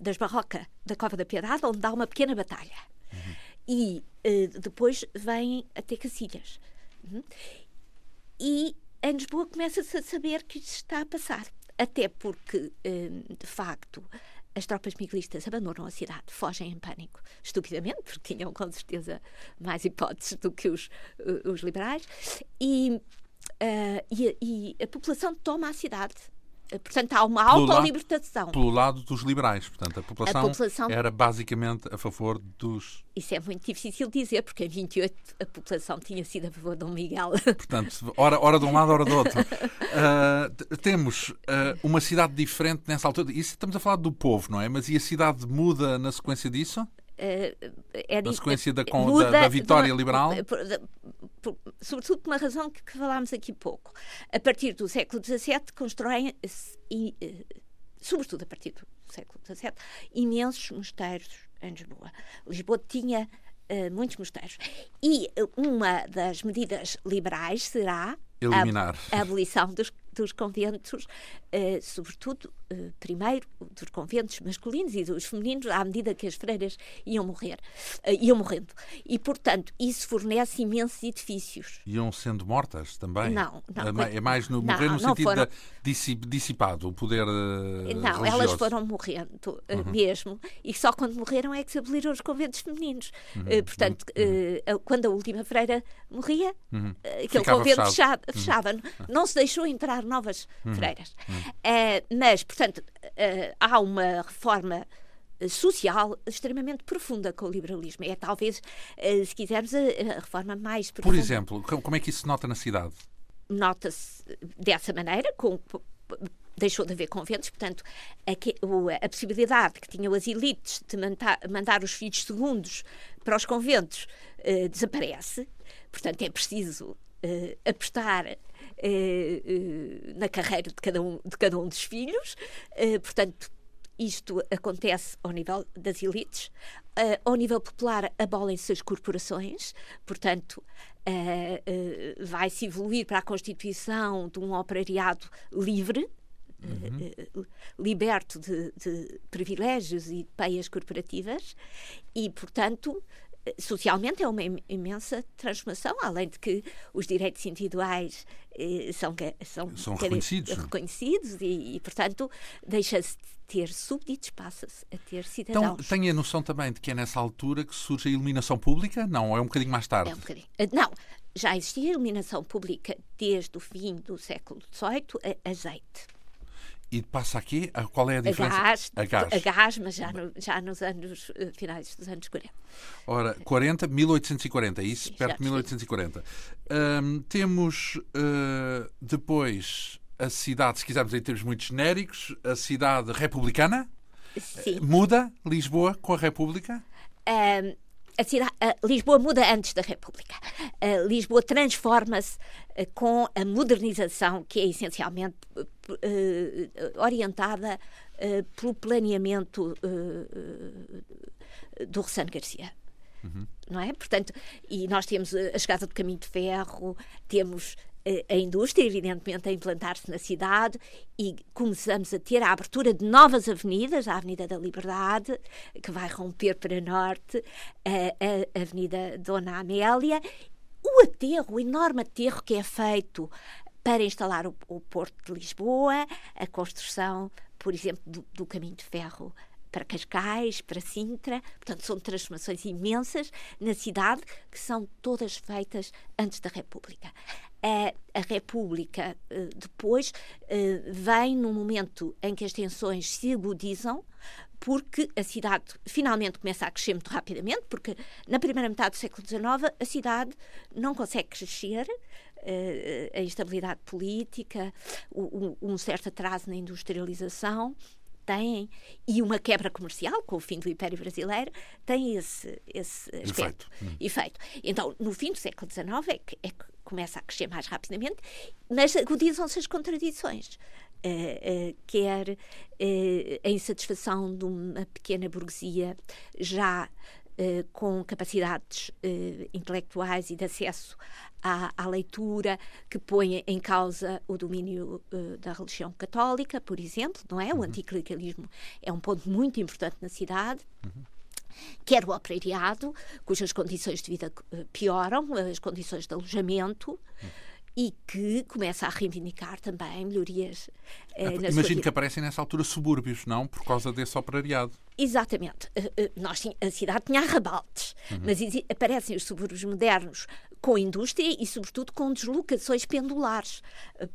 S2: das Barroca, da Cova da Piedade, onde dá uma pequena batalha. Uhum. E depois vêm até Cacilhas. Uhum. E em Lisboa começa-se a saber que isso está a passar. Até porque, hum, de facto, as tropas miguelistas abandonam a cidade, fogem em pânico, estupidamente, porque tinham com certeza mais hipóteses do que os, os liberais, e, uh, e, e a população toma a cidade Portanto, há uma autolibertação.
S1: Pelo lado dos liberais. Portanto, a população, a população, era basicamente a favor dos.
S2: Isso é muito difícil dizer, porque em 28 a população tinha sido a favor de Dom Miguel.
S1: Portanto, hora, hora de um lado, hora do outro. Uh, temos uh, uma cidade diferente nessa altura. Isso estamos a falar do povo, não é? Mas e a cidade muda na sequência disso? É na sequência da, da, da vitória uma, liberal? Por,
S2: por, sobretudo por uma razão que, que, falámos aqui pouco. A partir do século XVII constroem, e, uh, sobretudo a partir do século XVII, imensos mosteiros em Lisboa. Lisboa tinha uh, muitos mosteiros. E uma das medidas liberais será
S1: Eliminar.
S2: A, a abolição dos, dos conventos, uh, sobretudo, uh, primeiro, dos conventos masculinos e dos femininos, à medida que as freiras iam morrer, uh, iam morrendo. E, portanto, isso fornece imensos edifícios.
S1: Iam sendo mortas também?
S2: Não, não.
S1: É, é mais no morrer não, no sentido foram... de dissipado, o poder Não,
S2: religioso. elas foram morrendo uhum. mesmo, e só quando morreram é que se aboliram os conventos femininos. Uhum. portanto, uhum. quando a última freira morria, uhum. aquele Ficava convento fechado fechava, uhum. não se deixou entrar novas uhum. freiras. Uh, mas, portanto, uh, há uma reforma eh, social extremamente profunda com o liberalismo. É talvez, se quisermos, a, reforma mais profunda.
S1: Por exemplo, como é que isso se nota na cidade?
S2: Nota-se dessa maneira, com deixou de haver conventos, portanto, a, a, possibilidade que tinham as elites de mandar, mandar os filhos segundos para os conventos desaparece. Portanto, é preciso apostar na carreira de cada um, de cada um dos filhos. portanto, isto acontece ao nível das elites. Uh, ao nível popular, abolem-se as corporações, portanto, uh, uh, vai-se evoluir para a constituição de um operariado livre, Uhum. liberto de, de, privilégios e de peias corporativas e, portanto, socialmente é uma imensa transformação, além de que os direitos individuais eh, são,
S1: são, são reconhecidos,
S2: reconhecidos e, e, portanto, deixa-se ter súbditos, passa-se a ter cidadãos.
S1: Então, tem a noção também de que é nessa altura que surge a iluminação pública? Não, é um bocadinho mais tarde.
S2: É um bocadinho. Eh, não, já existia iluminação pública desde o fim do século XVIII, azeite.
S1: E passa aqui, qual é a diferença?
S2: A gás, a gás, a gás mas já, no, já nos anos uh, finais dos anos 40.
S1: Ora, 40, 1840, é isso? Sim, perto de 1840. Um, temos uh, depois a cidade, se quisermos em termos muito genéricos, a cidade republicana.
S2: Sim.
S1: Muda Lisboa com a República?
S2: Um, a cidade, a Lisboa muda antes da República. A Lisboa transforma-se eh, com a modernização que é essencialmente uh, orientada uh, pelo planeamento do Ressano Garcia. Uhum. Não é? Portanto, e nós temos a chegada do caminho de ferro, temos a indústria, evidentemente, a implantar-se na cidade e começamos a ter a abertura de novas avenidas, a Avenida da Liberdade, que vai romper para norte, a, a Avenida Dona Amélia, o aterro, o enorme aterro que é feito para instalar o, o Porto de Lisboa, a construção, por exemplo, do, do caminho de ferro para Cascais, para Sintra. Portanto, são transformações imensas na cidade que são todas feitas antes da República a, a República eh, depois eh, vem no momento em que as tensões se agudizam, porque a cidade finalmente começa a crescer muito rapidamente, porque na primeira metade do século XIX a cidade não consegue crescer, uh, a instabilidade política, um certo atraso na industrialização, têm, e uma quebra comercial com o fim do Império Brasileiro, tem esse, esse aspecto. Efeito. Hum. Efeito. Então, no fim do século XIX é que, é que começa a crescer mais rapidamente, mas agudizam-se as contradições. Uh, uh, quer uh, a insatisfação de uma pequena burguesia já com capacidades intelectuais e de acesso à, à, leitura que põe em causa o domínio da religião católica, por exemplo, não é? Uhum. O anticlericalismo é um ponto muito importante na cidade. Uhum quer o operariado, cujas condições de vida eh, pioram, as condições de alojamento. E que começa a reivindicar também melhorias.
S1: Eh, é, imagino que aparecem nessa altura subúrbios, não? Por causa desse operariado.
S2: Exatamente. Uh, nós, a cidade tinha arrabaltes, uhum. mas aparecem os subúrbios modernos com indústria e, sobretudo, com deslocações pendulares,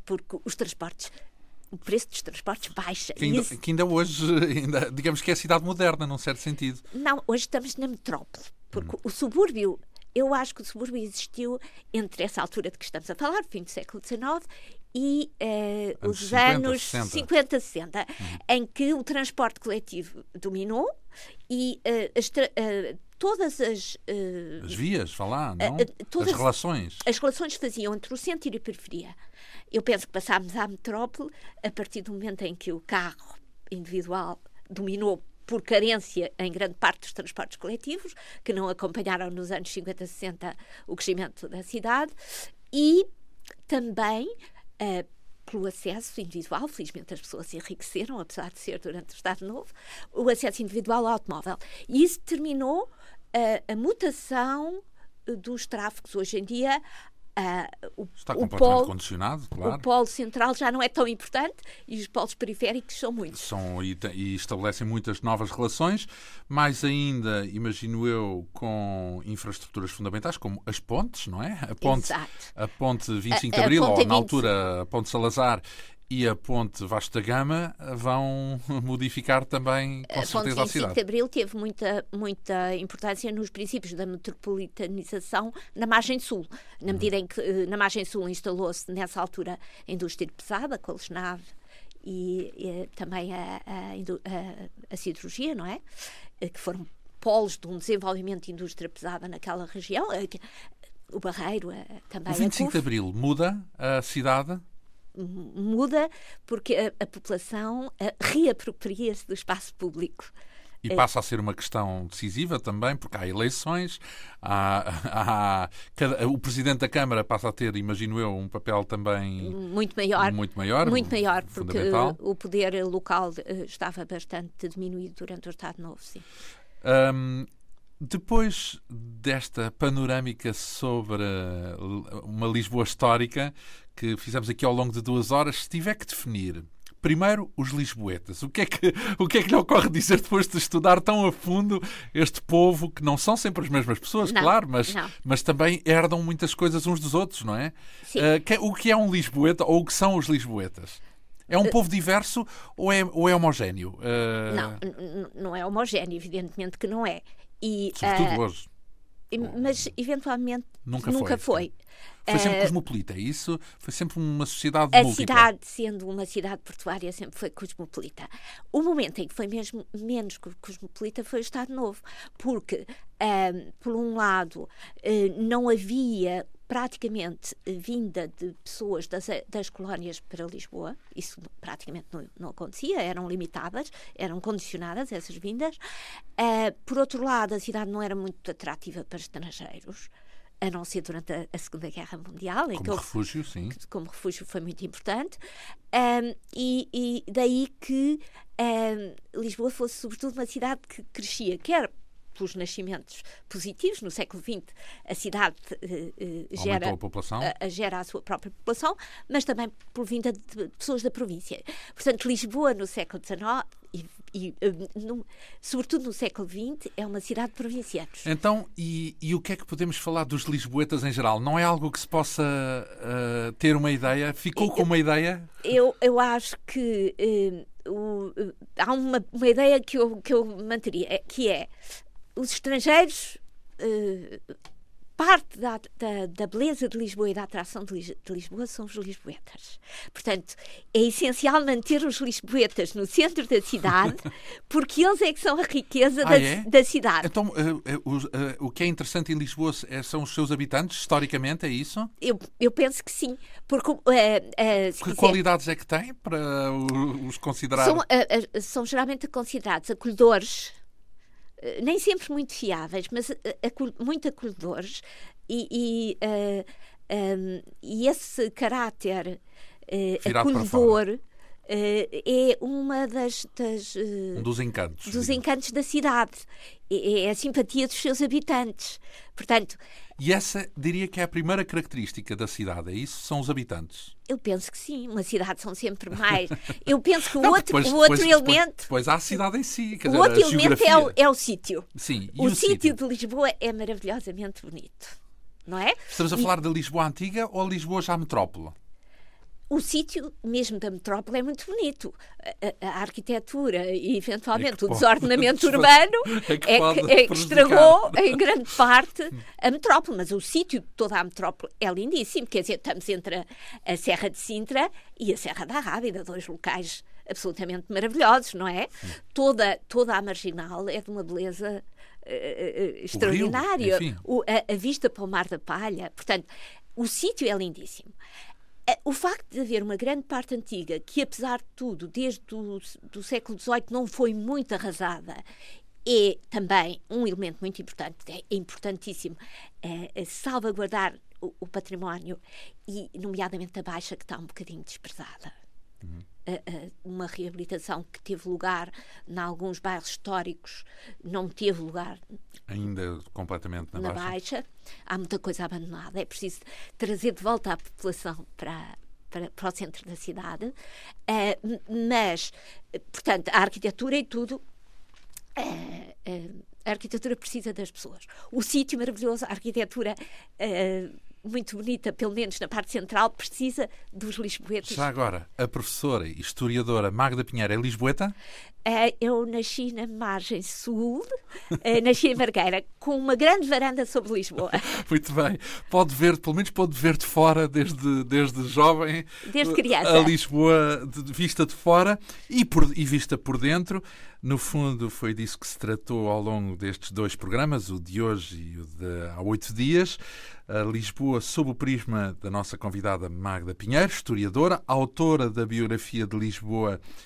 S2: porque os transportes o preço dos transportes baixa.
S1: Que ainda, esse... que ainda hoje, ainda, digamos que é a cidade moderna, num certo sentido.
S2: Não, hoje estamos na metrópole, porque hum. o subúrbio, eu acho que o subúrbio existiu entre essa altura de que estamos a falar, fim do século XIX, e uh, os 50, anos 60. 50, 60, hum. em que o transporte coletivo dominou e uh, as, uh, todas as.
S1: as vias, falar, não? Todas, as relações.
S2: As relações faziam entre o centro e a periferia. Eu penso que passámos à metrópole a partir do momento em que o carro individual dominou por carência em grande parte dos transportes coletivos, que não acompanharam nos anos 50, 60 o crescimento da cidade, e também uh, pelo acesso individual, felizmente as pessoas se enriqueceram, apesar de ser durante o Estado Novo, o acesso individual ao automóvel. E isso terminou uh, a mutação dos tráfegos. Hoje em dia
S1: Uh, o, Está completamente polo, condicionado, claro.
S2: O polo central já não é tão importante e os polos periféricos são muitos.
S1: São, e, e, estabelecem muitas novas relações, mais ainda, imagino eu, com infraestruturas fundamentais, como as pontes, não é? A ponte,
S2: Exato.
S1: a ponte 25 de Abril, ou 20... na altura a ponte Salazar, e a ponte Vasta Gama vão modificar também, com a certeza, a cidade. A
S2: ponte de Abril teve muita, muita importância nos princípios da metropolitanização na margem sul, na medida em que eh, na margem sul instalou-se, nessa altura, a indústria pesada, com a Lesnave e, e também a, a, a, a siderurgia, não é? Que foram polos de um desenvolvimento de indústria pesada naquela região. O Barreiro também. O
S1: 25 de Abril muda a cidade?
S2: Muda porque a, a população reapropria-se do espaço público.
S1: E é. passa a ser uma questão decisiva também, porque há eleições, há, há cada, o Presidente da Câmara passa a ter, imagino eu, um papel também
S2: muito maior.
S1: Muito maior,
S2: muito maior porque o poder local eh, estava bastante diminuído durante o Estado Novo, sim.
S1: Um, depois desta panorâmica sobre uma Lisboa histórica que fizemos aqui ao longo de duas horas, se tiver que definir Primeiro, os lisboetas. O que, é que, o que é que lhe ocorre dizer depois de estudar tão a fundo este povo, que não são sempre as mesmas pessoas,
S2: não,
S1: claro, mas, mas também herdam muitas coisas uns dos outros, não é? Uh, que, o que é um lisboeta ou o que são os lisboetas? É um uh, povo diverso ou é, ou é homogéneo?
S2: Uh... Não, não é homogéneo, evidentemente que não é.
S1: E, Sobretudo hoje.
S2: Mas, eventualmente, nunca, nunca foi. foi.
S1: Foi sempre uh, cosmopolita, é isso? Foi sempre uma sociedade
S2: A
S1: múltipla.
S2: cidade, sendo uma cidade portuária, sempre foi cosmopolita. O momento em que foi mesmo menos cosmopolita foi o Estado Novo, porque, uh, por um lado, uh, não havia praticamente vinda de pessoas das, das colónias para Lisboa, isso praticamente não, não, acontecia, eram limitadas, eram condicionadas essas vindas. Uh, por outro lado, a cidade não era muito atrativa para estrangeiros a não ser durante a, a Segunda Guerra Mundial.
S1: Como que refúgio, sim.
S2: Como refúgio foi muito importante. Um, e, e, daí que um, Lisboa fosse, sobretudo, uma cidade que crescia, quer pelos nascimentos positivos. No século XX, a cidade uh, gera,
S1: a, população.
S2: A, gera a sua própria população, mas também por vinda de pessoas da província. Portanto, Lisboa, no século XIX, e, e no, sobretudo no século XX, é uma cidade de provincianos.
S1: Então, e, e, o que é que podemos falar dos lisboetas em geral? Não é algo que se possa uh, ter uma ideia? Ficou com uma ideia?
S2: Eu, eu acho que uh, o, uh, há uma, uma ideia que eu, que eu manteria, que é os estrangeiros parte da, da, da, beleza de Lisboa e da atração de, de, Lisboa são os lisboetas. Portanto, é essencial manter os lisboetas no centro da cidade, porque eles é que são a riqueza ah, da, é? da, cidade.
S1: Então, uh, uh, o que é interessante em Lisboa são os seus habitantes, historicamente, é isso?
S2: Eu, eu penso que sim. Porque,
S1: que quiser, qualidades é que têm para os considerar?
S2: São, são geralmente considerados acolhedores eh, nem sempre muito fiáveis, mas eh, muito acolhedores, e, e, uh, eh, um, e esse caráter acolhedor é uma das, das
S1: um dos encantos
S2: dos encantos da cidade. É, é a simpatia dos seus habitantes. Portanto
S1: e essa diria que é a primeira característica da cidade, é isso? São os habitantes?
S2: Eu penso que sim. Uma cidade são sempre mais. Eu penso que o outro, depois, o outro
S1: depois,
S2: elemento.
S1: Depois, há a cidade em si.
S2: o outro elemento é o, é o sítio.
S1: Sim.
S2: o, o sítio de Lisboa é maravilhosamente bonito. Não é?
S1: Estamos a e... falar da Lisboa antiga ou Lisboa já metrópole?
S2: O sítio mesmo da metrópole é muito bonito. A, a, arquitetura e, eventualmente, é o desordenamento urbano é que, é que, é que estragou, em grande parte, a metrópole. Mas o sítio de toda a metrópole é lindíssimo. Quer dizer, estamos entre a, a Serra de Sintra e a Serra da Rábida, dois locais absolutamente maravilhosos, não é? Toda, toda a marginal é de uma beleza uh, extraordinária.
S1: Rio,
S2: o, a, a, vista para o Mar da Palha. Portanto, o sítio é lindíssimo. É, o facto de haver uma grande parte antiga que, apesar de tudo, desde o do século XVIII não foi muito arrasada, é também um elemento muito importante, é importantíssimo é, é salvaguardar o, o, património e, nomeadamente, a Baixa, que está um bocadinho desprezada. Uhum uma reabilitação que teve lugar em alguns bairros históricos, não teve lugar.
S1: Ainda completamente na,
S2: na
S1: baixa.
S2: baixa. Há muita coisa abandonada. É preciso trazer de volta a população para, para, para, o centro da cidade. Uh, mas, portanto, a arquitetura e tudo. Uh, uh, a arquitetura precisa das pessoas. O sítio maravilhoso, a arquitetura muito bonita, pelo menos na parte central, precisa dos lisboetas.
S1: Já agora, a professora e historiadora Magda Pinheiro é lisboeta?
S2: Uh, eu nasci na margem sul, uh, nasci em Margueira, com uma grande varanda sobre Lisboa.
S1: Muito bem. Pode ver, pelo menos pode ver de fora, desde, desde jovem.
S2: Desde criança.
S1: A Lisboa de, vista de fora e, por, e vista por dentro. No fundo, foi disso que se tratou ao longo destes dois programas, o de hoje e o de há oito dias. A Lisboa, sob o prisma da nossa convidada Magda Pinheiro, historiadora, autora da biografia de Lisboa é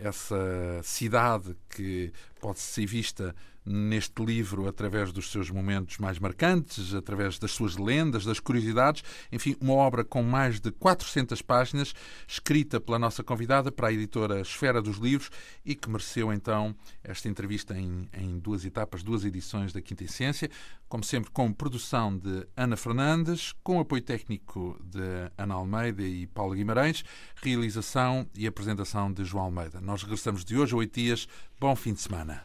S1: essa cidade que pode ser vista neste livro através dos seus momentos mais marcantes, através das suas lendas, das curiosidades, enfim, uma obra com mais de 400 páginas, escrita pela nossa convidada para a editora Esfera dos Livros e que mereceu então esta entrevista em, em duas etapas, duas edições da Quinta Essência, como sempre com produção de Ana Fernandes, com apoio técnico de Ana Almeida e Paulo Guimarães, realização e apresentação de João Almeida. Nós regressamos de hoje a oito dias. Bom fim de semana.